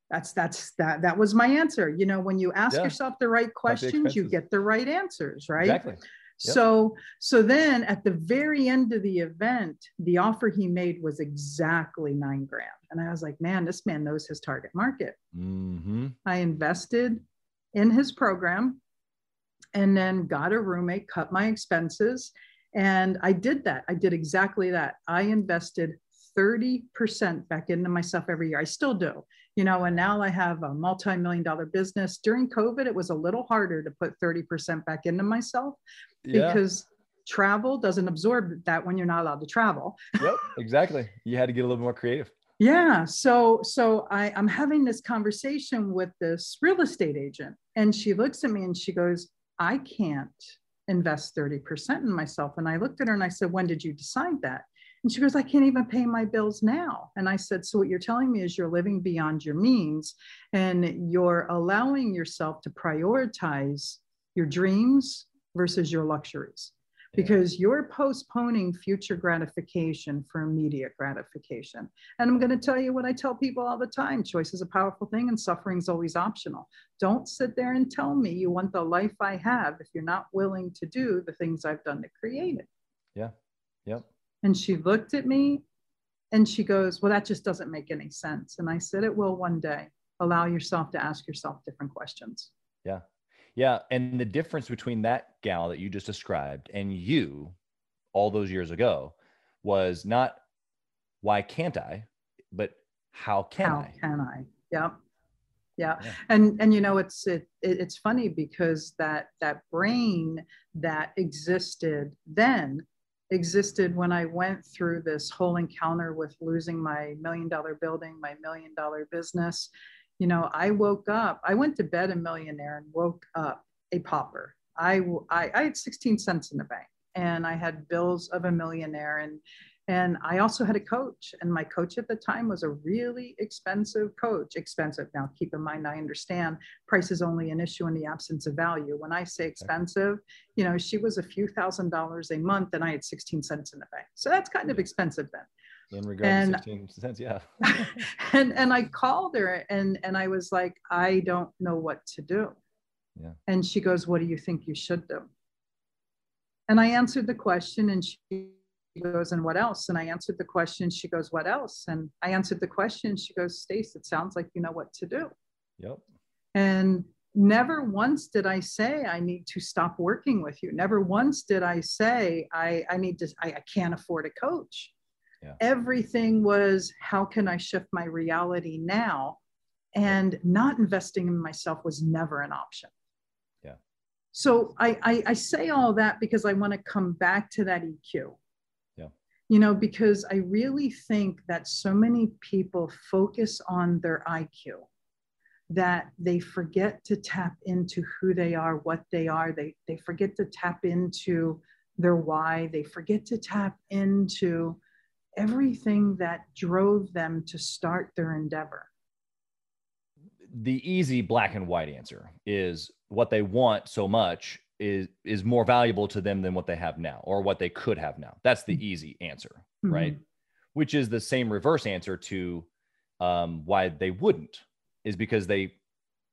that's that's that that was my answer you know when you ask yeah. yourself the right questions you get the right answers right exactly yep. so so then at the very end of the event the offer he made was exactly nine grand and i was like man this man knows his target market mm-hmm. i invested in his program and then got a roommate cut my expenses And I did that. I did exactly that. I invested 30% back into myself every year. I still do, you know, and now I have a multi million dollar business. During COVID, it was a little harder to put 30% back into myself yeah. because travel doesn't absorb that when you're not allowed to travel. Yep, exactly. You had to get a little more creative. Yeah. So so I, I'm having this conversation with this real estate agent, and she looks at me and she goes, I can't invest 30% in myself. And I looked at her and I said, When did you decide that? And she goes, I can't even pay my bills now. And I said, So what you're telling me is you're living beyond your means and you're allowing yourself to prioritize your dreams versus your luxuries because you're postponing future gratification for immediate gratification. And I'm going to tell you what I tell people all the time choice is a powerful thing, and suffering is always optional. Don't sit there and tell me you want the life I have if you're not willing to do the things I've done to create it. Yeah. Yep. And she looked at me and she goes, Well, that just doesn't make any sense. And I said, It will one day. Allow yourself to ask yourself different questions. Yeah. Yeah. And the difference between that gal that you just described and you all those years ago was not why can't I, but how can how I? How can I? Yep. Yeah. yeah. And and you know it's it, it it's funny because that that brain that existed then existed when I went through this whole encounter with losing my million dollar building, my million dollar business, you know, I woke up, I went to bed a millionaire and woke up a pauper. I, I, I had 16 cents in the bank and I had bills of a millionaire and and I also had a coach, and my coach at the time was a really expensive coach. Expensive. Now, keep in mind, I understand price is only an issue in the absence of value. When I say expensive, you know, she was a few thousand dollars a month, and I had 16 cents in the bank. So that's kind of expensive then in regard and, to 16 cents yeah. and and i called her and and i was like i don't know what to do. Yeah. And she goes what do you think you should do? And i answered the question and she goes and what else? And i answered the question she goes what else? And i answered the question she goes stace it sounds like you know what to do. Yep. And never once did i say i need to stop working with you. Never once did i say i i need to i, I can't afford a coach yeah. Everything was how can I shift my reality now? And not investing in myself was never an option. Yeah. So I, I, I say all that because I want to come back to that EQ. Yeah. You know, because I really think that so many people focus on their IQ that they forget to tap into who they are, what they are. They, they forget to tap into their why. They forget to tap into everything that drove them to start their endeavor? The easy black and white answer is what they want so much is is more valuable to them than what they have now or what they could have now. That's the mm-hmm. easy answer, mm-hmm. right? Which is the same reverse answer to um, why they wouldn't is because they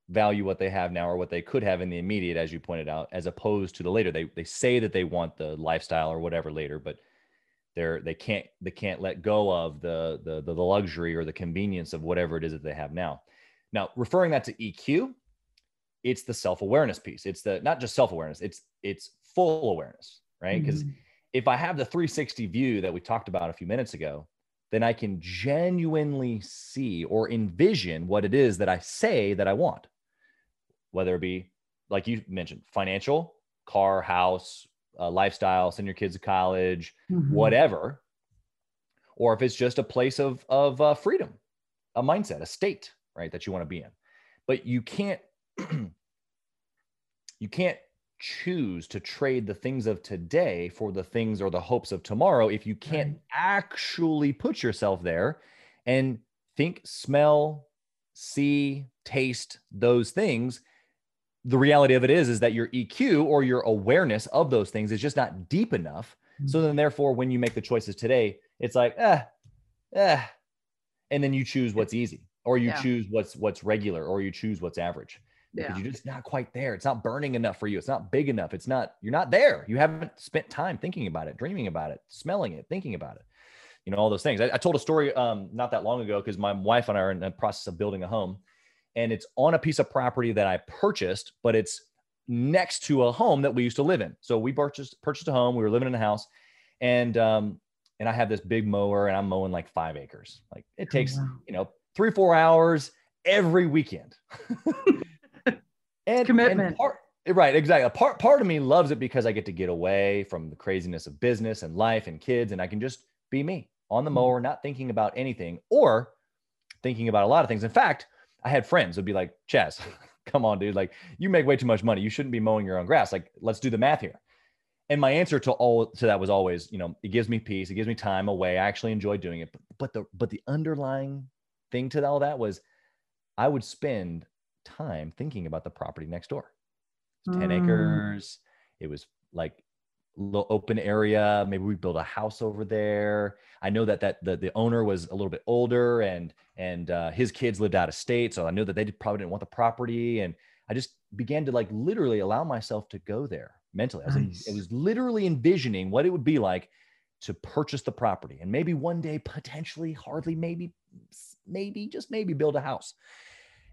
value what they have now or what they could have in the immediate, as you pointed out, as opposed to the later. They they say that they want the lifestyle or whatever later, but they're they can't they can't let go of the, the the luxury or the convenience of whatever it is that they have now. Now referring that to eq it's the self-awareness piece. It's the not just self-awareness it's it's full awareness right? Because mm-hmm. if i have the 360 view that we talked about a few minutes ago then i can genuinely see or envision what it is that i say that i want. Whether it be like you mentioned financial car house uh, lifestyle, send your kids to college, mm-hmm. whatever, or if it's just a place of of uh, freedom, a mindset, a state, right, that you want to be in. But you can't you can't choose to trade the things of today for the things or the hopes of tomorrow if you can't right. actually put yourself there and think, smell, see, taste those things the reality of it is is that your EQ or your awareness of those things is just not deep enough. Mm-hmm. So then therefore when you make the choices today, it's like, eh, eh. And then you choose what's easy or you yeah. choose what's what's regular or you choose what's average. Because yeah. you're just not quite there. It's not burning enough for you. It's not big enough. It's not, you're not there. You haven't spent time thinking about it, dreaming about it, smelling it, thinking about it you know all those things i, I told a story um, not that long ago because my wife and i are in the process of building a home and it's on a piece of property that I purchased, but it's next to a home that we used to live in. So we purchased purchased a home. We were living in a house, and um, and I have this big mower, and I'm mowing like five acres. Like it oh, takes oh, wow. you know three four hours every weekend. and commitment. And part, right, exactly. Part part of me loves it because I get to get away from the craziness of business and life and kids, and I can just be me on the mm-hmm. mower, not thinking about anything or thinking about a lot of things. In fact, I had friends would be like, Chaz, come on, dude. Like, you make way too much money. You shouldn't be mowing your own grass. Like, let's do the math here. And my answer to all to that was always, you know, it gives me peace, it gives me time away. I actually enjoy doing it. But, but the but the underlying thing to all that was I would spend time thinking about the property next door. 10 mm. acres. It was like little open area. Maybe we build a house over there. I know that that the, the owner was a little bit older and and uh, his kids lived out of state, so I knew that they probably didn't want the property. And I just began to like literally allow myself to go there mentally. I was, nice. in, I was literally envisioning what it would be like to purchase the property and maybe one day potentially, hardly maybe, maybe just maybe build a house.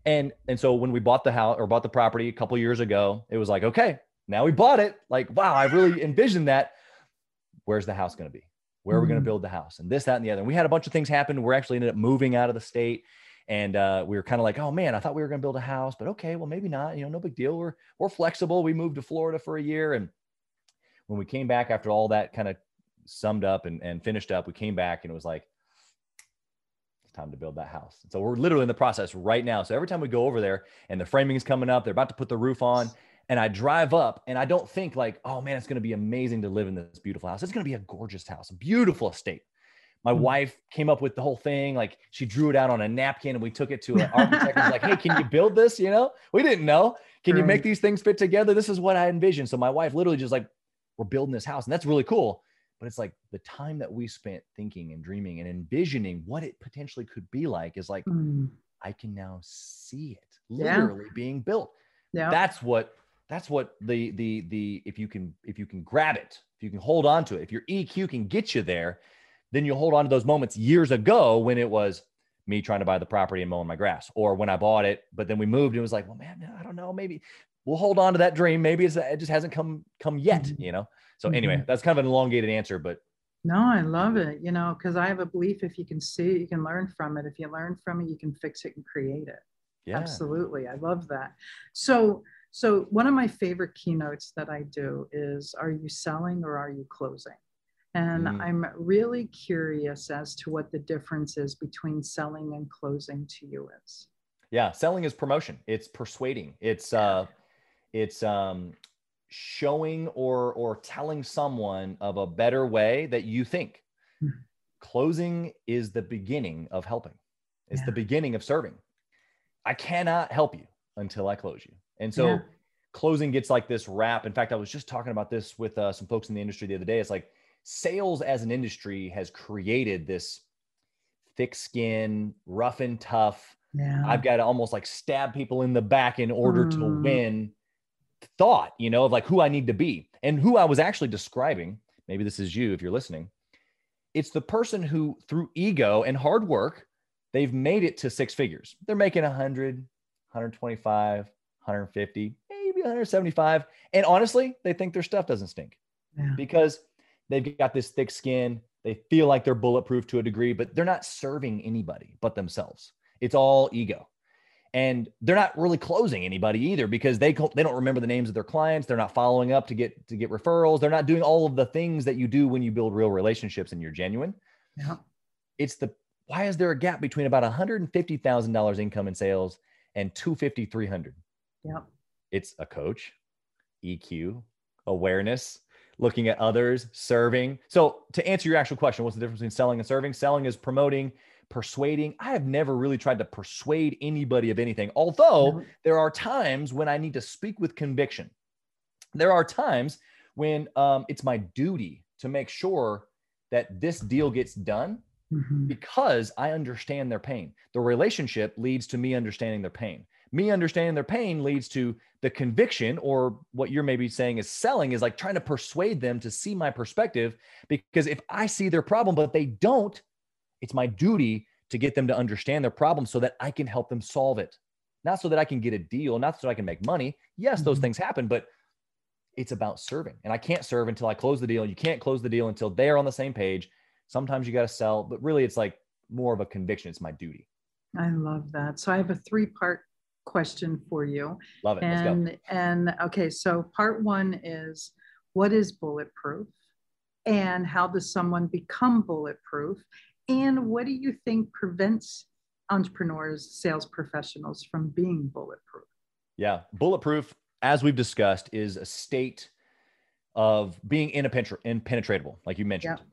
And and so when we bought the house or bought the property a couple years ago, it was like okay, now we bought it. Like, wow, I really envisioned that. Where's the house going to be? Where are we going to mm-hmm. build the house? And this, that, and the other. And we had a bunch of things happen. We're actually ended up moving out of the state. And uh, we were kind of like, oh man, I thought we were going to build a house, but okay, well, maybe not. You know, no big deal. We're we're flexible. We moved to Florida for a year. And when we came back after all that kind of summed up and, and finished up, we came back and it was like, it's time to build that house. So we're literally in the process right now. So every time we go over there and the framing is coming up, they're about to put the roof on and I drive up and I don't think like, oh man, it's going to be amazing to live in this beautiful house. It's going to be a gorgeous house, a beautiful estate. My mm-hmm. wife came up with the whole thing. Like she drew it out on a napkin and we took it to an architect and was like, hey, can you build this? You know, we didn't know. Can right. you make these things fit together? This is what I envisioned. So my wife literally just like, we're building this house and that's really cool. But it's like the time that we spent thinking and dreaming and envisioning what it potentially could be like is like, mm. I can now see it literally yeah. being built. Yeah. That's what that's what the the the if you can if you can grab it if you can hold on to it if your eq can get you there then you'll hold on to those moments years ago when it was me trying to buy the property and mowing my grass or when i bought it but then we moved and it was like well man i don't know maybe we'll hold on to that dream maybe it's, it just hasn't come come yet mm-hmm. you know so mm-hmm. anyway that's kind of an elongated answer but no i love it you know because i have a belief if you can see it you can learn from it if you learn from it you can fix it and create it yeah. absolutely i love that so so, one of my favorite keynotes that I do is Are you selling or are you closing? And mm. I'm really curious as to what the difference is between selling and closing to you is. Yeah, selling is promotion. It's persuading. It's uh it's um showing or or telling someone of a better way that you think. Mm. Closing is the beginning of helping. It's yeah. the beginning of serving. I cannot help you until I close you. And so yeah. closing gets like this wrap. In fact, I was just talking about this with uh, some folks in the industry the other day. It's like sales as an industry has created this thick skin, rough and tough. Yeah. I've got to almost like stab people in the back in order mm. to win thought, you know, of like who I need to be and who I was actually describing. Maybe this is you if you're listening. It's the person who, through ego and hard work, they've made it to six figures. They're making 100, 125, 150, maybe 175. And honestly, they think their stuff doesn't stink yeah. because they've got this thick skin. They feel like they're bulletproof to a degree, but they're not serving anybody but themselves. It's all ego. And they're not really closing anybody either because they they don't remember the names of their clients. They're not following up to get to get referrals. They're not doing all of the things that you do when you build real relationships and you're genuine. Yeah. It's the why is there a gap between about $150,000 income in sales and 250 300 yeah. It's a coach, EQ, awareness, looking at others, serving. So, to answer your actual question, what's the difference between selling and serving? Selling is promoting, persuading. I have never really tried to persuade anybody of anything, although there are times when I need to speak with conviction. There are times when um, it's my duty to make sure that this deal gets done mm-hmm. because I understand their pain. The relationship leads to me understanding their pain me understanding their pain leads to the conviction or what you're maybe saying is selling is like trying to persuade them to see my perspective because if i see their problem but they don't it's my duty to get them to understand their problem so that i can help them solve it not so that I can get a deal, not so I can make money. Yes, mm-hmm. those things happen, but it's about serving. And I can't serve until I close the deal. You can't close the deal until they're on the same page. Sometimes you got to sell, but really it's like more of a conviction. It's my duty. I love that. So I have a three part question for you. Love it. And, and okay, so part one is what is bulletproof? And how does someone become bulletproof? And what do you think prevents entrepreneurs, sales professionals from being bulletproof? Yeah, bulletproof, as we've discussed, is a state of being impenetrable, like you mentioned. Yeah.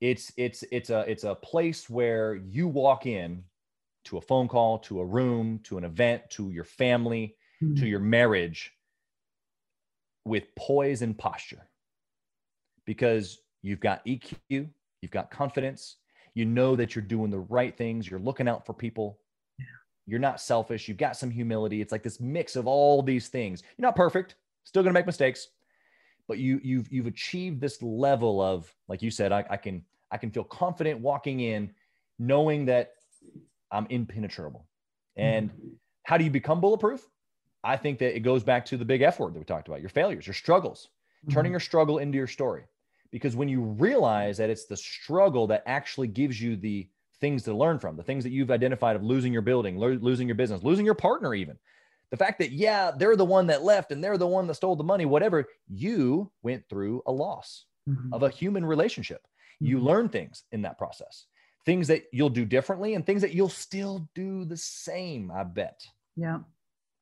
It's it's it's a it's a place where you walk in to a phone call, to a room, to an event, to your family, mm-hmm. to your marriage with poise and posture. Because you've got EQ, you've got confidence, you know that you're doing the right things, you're looking out for people. Yeah. You're not selfish, you've got some humility. It's like this mix of all these things. You're not perfect, still going to make mistakes, but you you've you've achieved this level of like you said I, I can I can feel confident walking in knowing that I'm impenetrable. And mm-hmm. how do you become bulletproof? I think that it goes back to the big F word that we talked about your failures, your struggles, mm-hmm. turning your struggle into your story because when you realize that it's the struggle that actually gives you the things to learn from, the things that you've identified of losing your building, lo- losing your business, losing your partner, even the fact that, yeah, they're the one that left and they're the one that stole the money, whatever, you went through a loss mm-hmm. of a human relationship. Mm-hmm. You learn things in that process, things that you'll do differently and things that you'll still do the same, I bet. Yeah.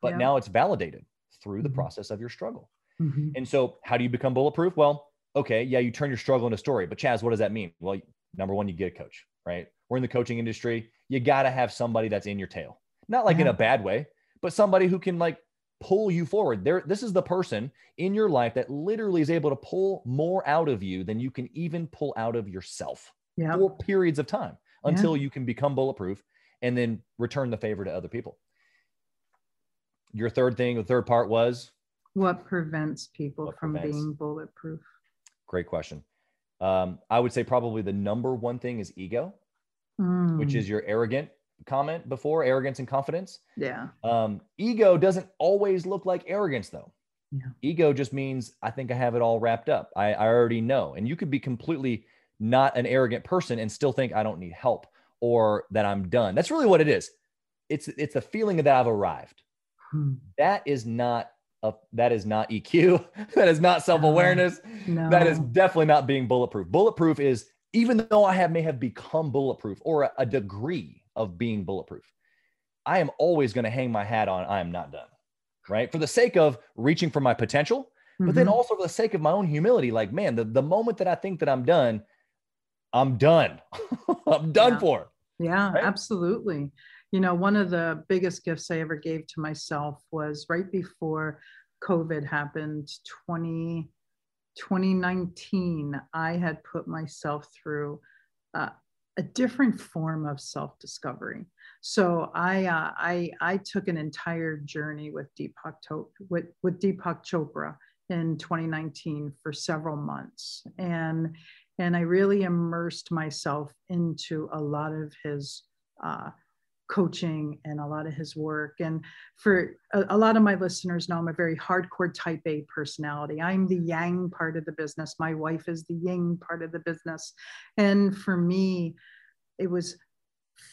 But yeah. now it's validated through the mm-hmm. process of your struggle. Mm-hmm. And so, how do you become bulletproof? Well, okay, yeah, you turn your struggle into story. But Chaz, what does that mean? Well, number one, you get a coach, right? We're in the coaching industry. You got to have somebody that's in your tail, not like yeah. in a bad way, but somebody who can like pull you forward. There, this is the person in your life that literally is able to pull more out of you than you can even pull out of yourself yeah. for periods of time until yeah. you can become bulletproof and then return the favor to other people. Your third thing, the third part was what prevents people what from prevents? being bulletproof? Great question. Um, I would say probably the number one thing is ego, mm. which is your arrogant comment before arrogance and confidence. Yeah. Um, ego doesn't always look like arrogance though. Yeah. Ego just means I think I have it all wrapped up. I, I already know. And you could be completely not an arrogant person and still think I don't need help or that I'm done. That's really what it is. It's it's the feeling that I've arrived. Hmm. That is not a, that is not EQ. that is not self awareness. No. That is definitely not being bulletproof. Bulletproof is even though I have may have become bulletproof or a, a degree of being bulletproof, I am always going to hang my hat on. I am not done, right? For the sake of reaching for my potential, mm-hmm. but then mm-hmm. also for the sake of my own humility. Like, man, the, the moment that I think that I'm done, I'm done. I'm done yeah. for. Yeah, right? absolutely you know, one of the biggest gifts I ever gave to myself was right before COVID happened, 20, 2019, I had put myself through uh, a different form of self-discovery. So I, uh, I, I took an entire journey with Deepak, to- with, with Deepak Chopra in 2019 for several months. And, and I really immersed myself into a lot of his uh, coaching and a lot of his work. And for a, a, lot of my listeners know I'm a very hardcore type A personality. I'm the yang part of the business. My wife is the yin part of the business. And for me, it was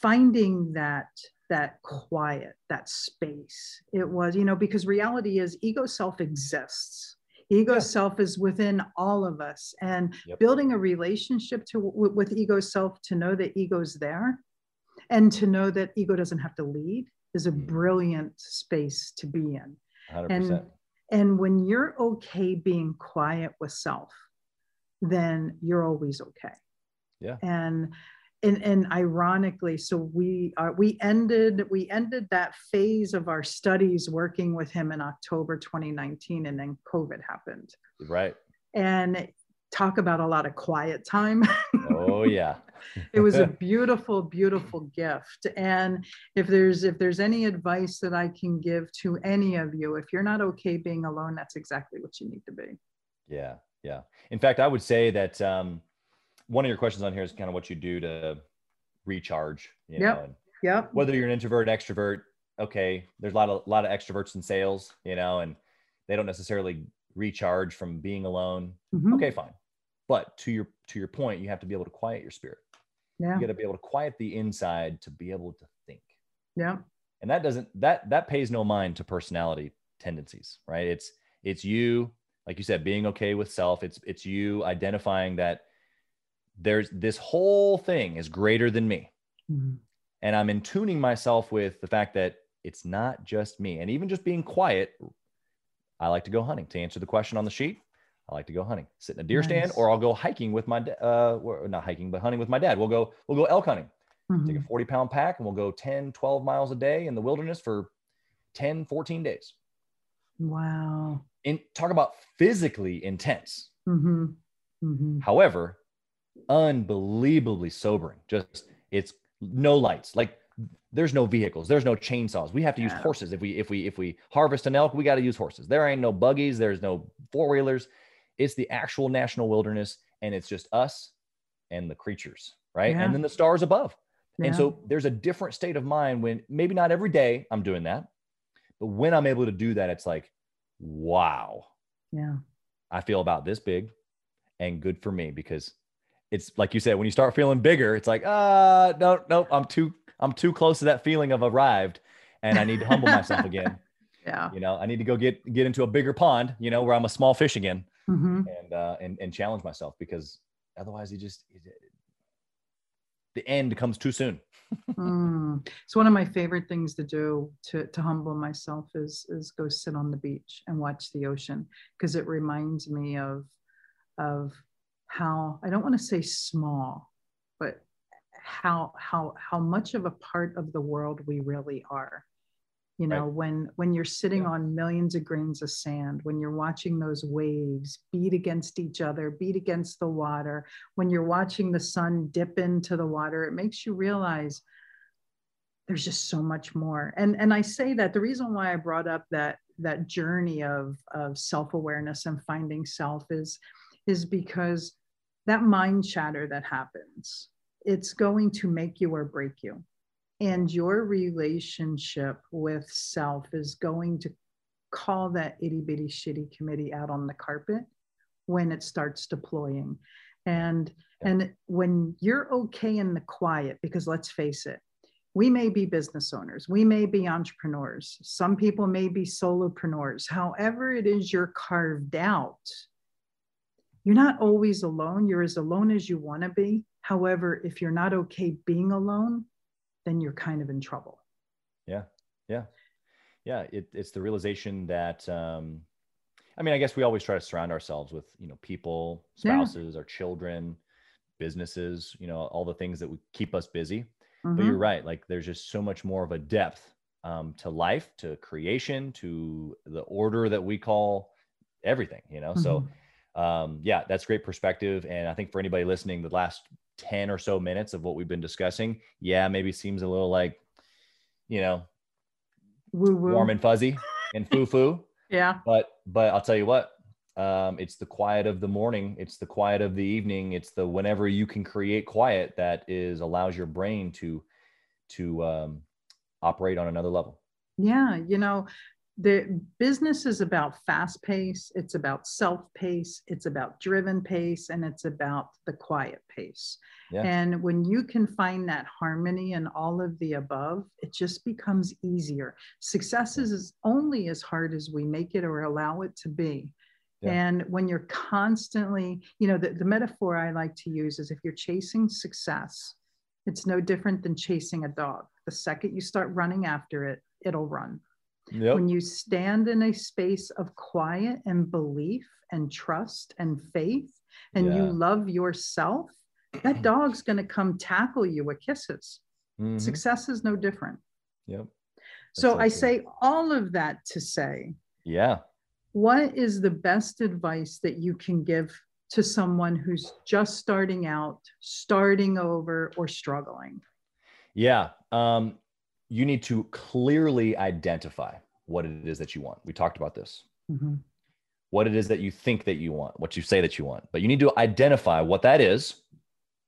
finding that that quiet, that space. It was, you know, because reality is ego self exists. Ego yeah. self is within all of us, and yep. building a relationship to with ego self to know that ego's there and to know that ego doesn't have to lead is a mm. brilliant space to be in 100%. and and when you're okay being quiet with self then you're always okay yeah and and, and ironically so we are we ended we ended that phase of our studies working with him in october 2019 and then covid happened right and talk about a lot of quiet time. oh yeah. it was a beautiful beautiful gift and if there's if there's any advice that I can give to any of you if you're not okay being alone that's exactly what you need to be. Yeah. Yeah. In fact, I would say that um one of your questions on here is kind of what you do to recharge, you yep. know. Yep. Whether you're an introvert, extrovert, okay, there's a lot of a lot of extroverts in sales, you know, and they don't necessarily recharge from being alone. Mm-hmm. Okay, fine. But to your to your point, you have to be able to quiet your spirit. Yeah. You got to be able to quiet the inside to be able to think. Yeah. And that doesn't that that pays no mind to personality tendencies, right? It's it's you, like you said, being okay with self. It's it's you identifying that there's this whole thing is greater than me. Mm-hmm. And I'm in tuning myself with the fact that it's not just me. And even just being quiet, I like to go hunting. To answer the question on the sheet, I like to go hunting, sit in a deer nice. stand, or I'll go hiking with my uh, not hiking, but hunting with my dad. We'll go we'll go elk hunting. Mm-hmm. Take a 40 pound pack and we'll go 10, 12 miles a day in the wilderness for 10, 14 days. Wow. And talk about physically intense. Mm-hmm. Mm-hmm. However, unbelievably sobering. Just it's no lights. Like there's no vehicles, there's no chainsaws. We have to use horses if we if we if we harvest an elk, we got to use horses. There ain't no buggies, there's no four wheelers. It's the actual national wilderness, and it's just us and the creatures, right? Yeah. And then the stars above. Yeah. And so there's a different state of mind when maybe not every day I'm doing that, but when I'm able to do that, it's like, wow. Yeah. I feel about this big and good for me because it's like you said, when you start feeling bigger, it's like, ah, uh, no, no, I'm too, I'm too close to that feeling of arrived and I need to humble myself again. Yeah. You know, I need to go get, get into a bigger pond, you know, where I'm a small fish again mm-hmm. and, uh, and, and challenge myself because otherwise you just, the end comes too soon. mm. So one of my favorite things to do to, to humble myself is, is go sit on the beach and watch the ocean because it reminds me of, of how I don't want to say small, but how how how much of a part of the world we really are you know right. when when you're sitting yeah. on millions of grains of sand when you're watching those waves beat against each other beat against the water when you're watching the sun dip into the water it makes you realize there's just so much more and and i say that the reason why i brought up that that journey of of self-awareness and finding self is is because that mind chatter that happens, it's going to make you or break you. And your relationship with self is going to call that itty bitty shitty committee out on the carpet when it starts deploying. And and when you're okay in the quiet, because let's face it, we may be business owners, we may be entrepreneurs, some people may be solopreneurs. However, it is you're carved out you're not always alone. You're as alone as you want to be. However, if you're not okay being alone, then you're kind of in trouble. Yeah. Yeah. Yeah. It, it's the realization that, um, I mean, I guess we always try to surround ourselves with, you know, people, spouses, yeah. our children, businesses, you know, all the things that would keep us busy. Mm-hmm. But you're right. Like there's just so much more of a depth um, to life, to creation, to the order that we call everything, you know? Mm-hmm. So um, yeah, that's great perspective. And I think for anybody listening, the last 10 or so minutes of what we've been discussing, yeah, maybe seems a little like, you know, Woo-woo. warm and fuzzy and foo foo. yeah. But, but I'll tell you what, um, it's the quiet of the morning. It's the quiet of the evening. It's the whenever you can create quiet that is allows your brain to, to um, operate on another level. Yeah. You know, the business is about fast pace it's about self pace it's about driven pace and it's about the quiet pace. Yeah. and when you can find that harmony in all of the above it just becomes easier. Success is only as hard as we make it or allow it to be. Yeah. and when you're constantly you know the, the metaphor i like to use is if you're chasing success it's no different than chasing a dog. The second you start running after it it'll run Yep. When you stand in a space of quiet and belief and trust and faith, and yeah. you love yourself, that dog's going to come tackle you with kisses. Mm-hmm. Success is no different. Yep. so I say all of that to say, yeah. What is the best advice that you can give to someone who's just starting out, starting over, or struggling? Yeah. Um, you need to clearly identify what it is that you want. We talked about this. Mm-hmm. What it is that you think that you want, what you say that you want. But you need to identify what that is.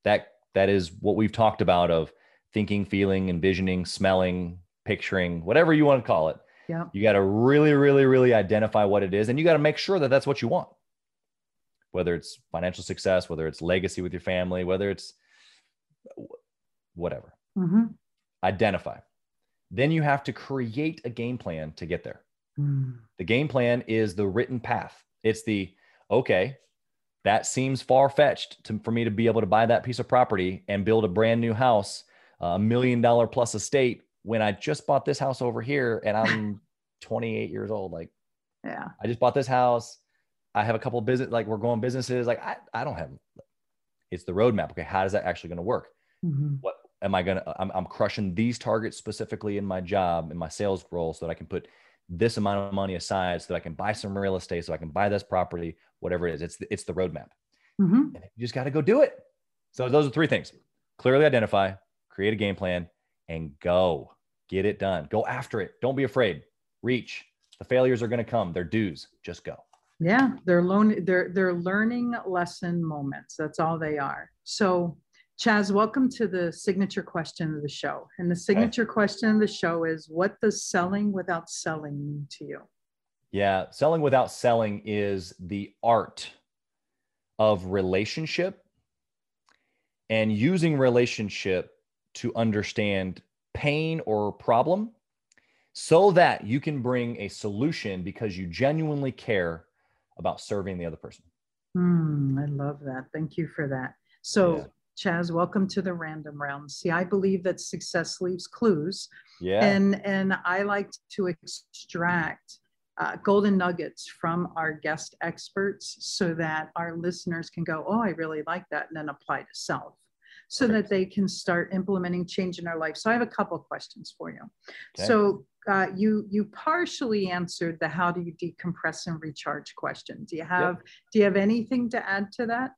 That that is what we've talked about of thinking, feeling, envisioning, smelling, picturing, whatever you want to call it. Yeah. You got to really, really, really identify what it is, and you got to make sure that that's what you want. Whether it's financial success, whether it's legacy with your family, whether it's whatever. Mm-hmm. Identify. Then you have to create a game plan to get there. Mm. The game plan is the written path. It's the okay, that seems far fetched for me to be able to buy that piece of property and build a brand new house, a million dollar plus estate when I just bought this house over here and I'm 28 years old. Like, yeah, I just bought this house. I have a couple of business, like we're going businesses. Like I, I don't have, it's the roadmap. Okay. How is that actually going to work? Mm-hmm. What am I going to, I'm, I'm crushing these targets specifically in my job, in my sales role so that I can put this amount of money aside so that I can buy some real estate, so I can buy this property, whatever it is. It's the, it's the roadmap. Mm-hmm. And you just got to go do it. So those are three things: clearly identify, create a game plan, and go get it done. Go after it. Don't be afraid. Reach. The failures are going to come. They're dues. Just go. Yeah, they're learning. They're they're learning lesson moments. That's all they are. So Chaz, welcome to the signature question of the show. And the signature okay. question of the show is what does selling without selling mean to you? Yeah, selling without selling is the art of relationship and using relationship to understand pain or problem so that you can bring a solution because you genuinely care about serving the other person. Mm, I love that. Thank you for that. So, yeah. Chaz, welcome to the random round. See, I believe that success leaves clues. Yeah. And and I like to extract uh, golden nuggets from our guest experts so that our listeners can go, oh, I really like that, and then apply to self so Perfect. that they can start implementing change in their life. So I have a couple questions for you. Okay. So uh, you you partially answered the how do you decompress and recharge question. Do you have yep. do you have anything to add to that?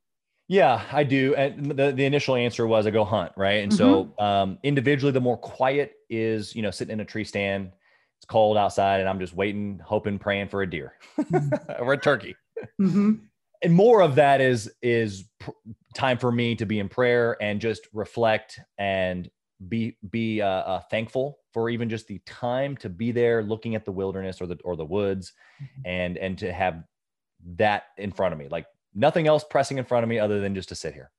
Yeah, I do. And the, the initial answer was I go hunt, right? And mm-hmm. so um, individually, the more quiet is, you know, sitting in a tree stand, it's cold outside, and I'm just waiting, hoping, praying for a deer or a turkey. Mm-hmm. And more of that is is pr- time for me to be in prayer and just reflect and be be uh, uh, thankful for even just the time to be there, looking at the wilderness or the or the woods, mm-hmm. and and to have that in front of me, like nothing else pressing in front of me other than just to sit here.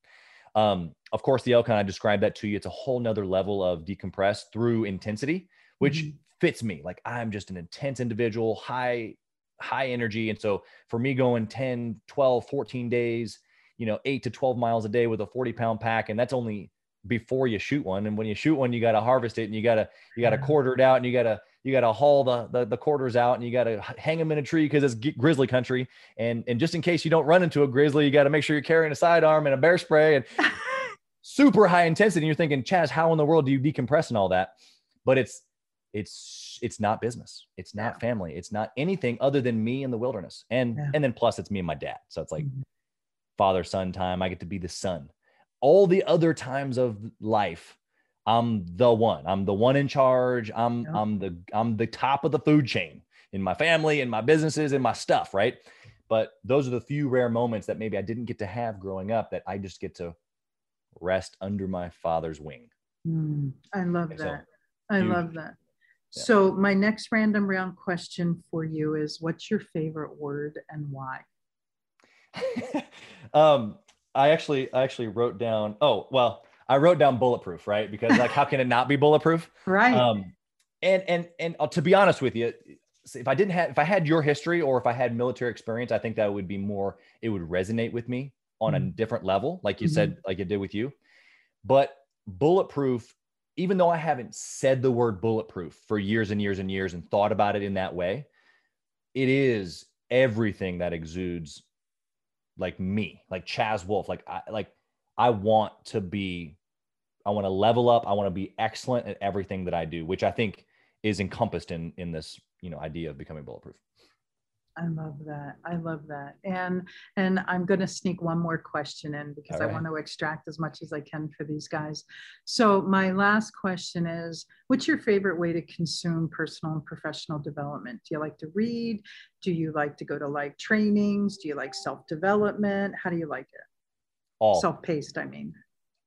Um, of course, the Elcon, I described that to you. It's a whole nother level of decompress through intensity, which mm-hmm. fits me. Like I'm just an intense individual, high, high energy. And so for me going 10, 12, 14 days, you know, eight to 12 miles a day with a 40 pound pack, and that's only before you shoot one. And when you shoot one, you got to harvest it and you got to, you got to quarter it out and you got to, you got to haul the, the, the quarters out and you got to hang them in a tree because it's grizzly country. And and just in case you don't run into a grizzly, you got to make sure you're carrying a sidearm and a bear spray and super high intensity. And you're thinking, Chaz, how in the world do you decompress and all that? But it's it's it's not business. It's not yeah. family. It's not anything other than me in the wilderness. And yeah. and then plus it's me and my dad. So it's like mm-hmm. father son time. I get to be the son. All the other times of life I'm the one. I'm the one in charge. I'm yeah. I'm the I'm the top of the food chain in my family, in my businesses, in my stuff, right? But those are the few rare moments that maybe I didn't get to have growing up that I just get to rest under my father's wing. Mm, I love that. So, I huge. love that. Yeah. So my next random round question for you is what's your favorite word and why? um I actually I actually wrote down oh well I wrote down bulletproof, right? Because like, how can it not be bulletproof? Right. Um, and and and uh, to be honest with you, if I didn't have, if I had your history or if I had military experience, I think that would be more. It would resonate with me on mm-hmm. a different level, like you mm-hmm. said, like it did with you. But bulletproof, even though I haven't said the word bulletproof for years and years and years and thought about it in that way, it is everything that exudes like me, like Chaz Wolfe, like I like I want to be I want to level up. I want to be excellent at everything that I do, which I think is encompassed in in this, you know, idea of becoming bulletproof. I love that. I love that. And and I'm going to sneak one more question in because right. I want to extract as much as I can for these guys. So my last question is what's your favorite way to consume personal and professional development? Do you like to read? Do you like to go to live trainings? Do you like self-development? How do you like it? All. Self-paced, I mean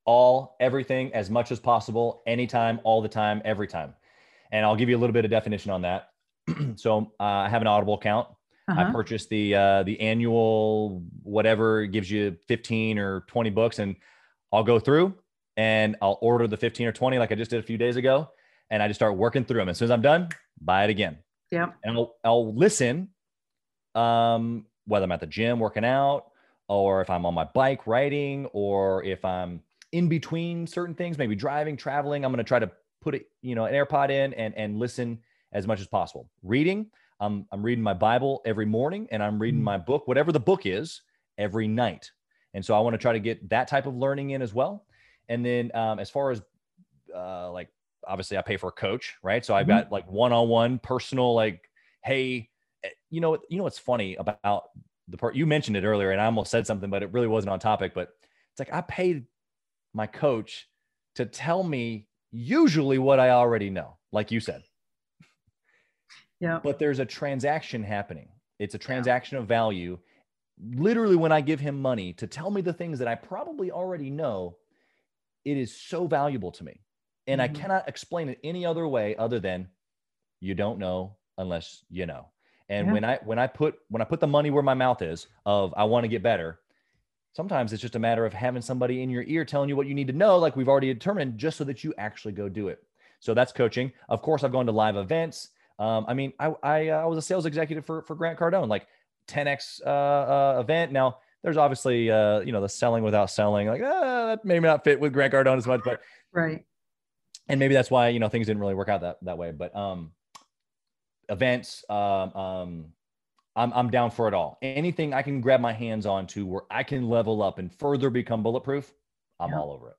all, everything as much as possible, anytime, all the time, every time. and I'll give you a little bit of definition on that. so uh, I have an Audible account. Uh-huh. I purchased the uh, the annual whatever gives you 15 or 20 books, and I'll go through and I'll order the 15 or 20 like I just did a few days ago, and I just start working through them. As soon as I'm done, buy it again. Yeah. And I'll, I'll listen, um, whether I'm at the gym working out, or if I'm on my bike riding, or if I'm in between certain things, maybe driving, traveling. I'm going to try to put it, you know, an AirPod in and and listen as much as possible. Reading, I'm I'm reading my Bible every morning, and I'm reading mm. my book, whatever the book is, every night. And so I want to try to get that type of learning in as well. And then um, as far as uh, like obviously I pay for a coach, right? So I've mm-hmm. got like one-on-one personal, like, hey, eh, you know, you know what's funny about the part you mentioned it earlier, and I almost said something, but it really wasn't on topic. But it's like I paid my coach to tell me usually what I already know, like you said. Yeah. But there's a transaction happening. It's a transaction yeah. of value. Literally, when I give him money to tell me the things that I probably already know, it is so valuable to me. And mm-hmm. I cannot explain it any other way other than you don't know unless you know. And yeah. when I when I put when I put the money where my mouth is of I want to get better, sometimes it's just a matter of having somebody in your ear telling you what you need to know, like we've already determined, just so that you actually go do it. So that's coaching. Of course, I've gone to live events. Um, I mean, I I, uh, I, was a sales executive for for Grant Cardone, like 10x uh, uh, event. Now there's obviously uh, you know the selling without selling, like uh, that may not fit with Grant Cardone as much, but right and maybe that's why you know things didn't really work out that that way. But um, events, um, um, I'm I'm down for it all. Anything I can grab my hands on to where I can level up and further become bulletproof, I'm yeah. all over it.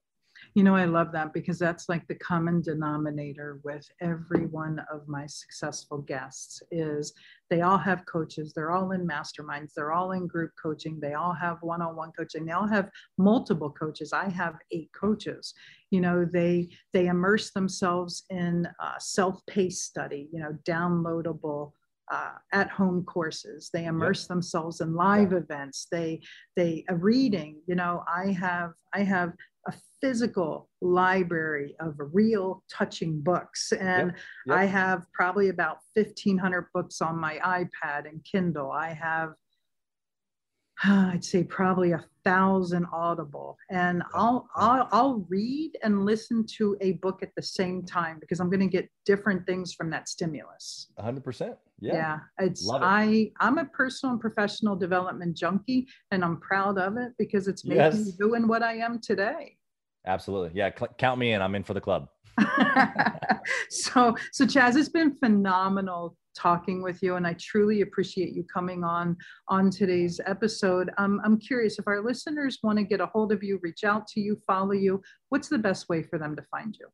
You know, I love that because that's like the common denominator with every one of my successful guests is they all have coaches, they're all in masterminds, they're all in group coaching, they all have one-on-one coaching, they all have multiple coaches. I have eight coaches. You know, they they immerse themselves in self-paced study, you know, downloadable uh, at-home courses. They immerse yep. themselves in live events. They they a reading. You know, I have I have a physical library of real touching books. And yep, yep. I have probably about 1,500 books on my iPad and Kindle. I have, I'd say, probably a thousand Audible. And I'll, I'll, I'll read and listen to a book at the same time because I'm going to get different things from that stimulus. 100%. Yeah. Yeah. It's, Love it. I, I'm a personal and professional development junkie and I'm proud of it because it's making yes. me doing what I am today. Absolutely. Yeah. Cl- count me in. I'm in for the club. so, so Chaz, it's been phenomenal talking with you, and I truly appreciate you coming on on today's episode. Um, I'm curious if our listeners want to get a hold of you, reach out to you, follow you. What's the best way for them to find you?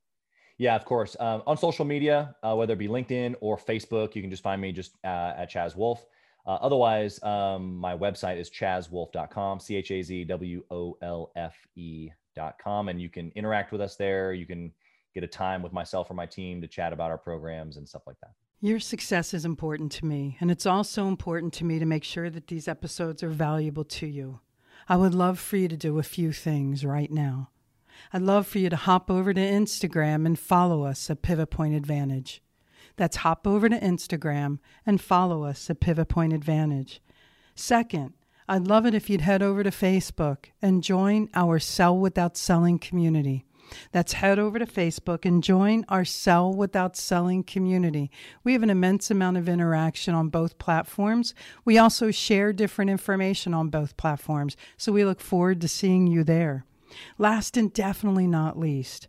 Yeah, of course. Um, on social media, uh, whether it be LinkedIn or Facebook, you can just find me just uh, at Chaz Wolfe. Uh, otherwise, um, my website is chazwolfe.com, C H A Z W O L F E com and you can interact with us there. You can get a time with myself or my team to chat about our programs and stuff like that. Your success is important to me, and it's also important to me to make sure that these episodes are valuable to you. I would love for you to do a few things right now. I'd love for you to hop over to Instagram and follow us at Pivot Point Advantage. That's hop over to Instagram and follow us at Pivot Point Advantage. Second, I'd love it if you'd head over to Facebook and join our Sell Without Selling community. That's head over to Facebook and join our Sell Without Selling community. We have an immense amount of interaction on both platforms. We also share different information on both platforms, so we look forward to seeing you there. Last and definitely not least,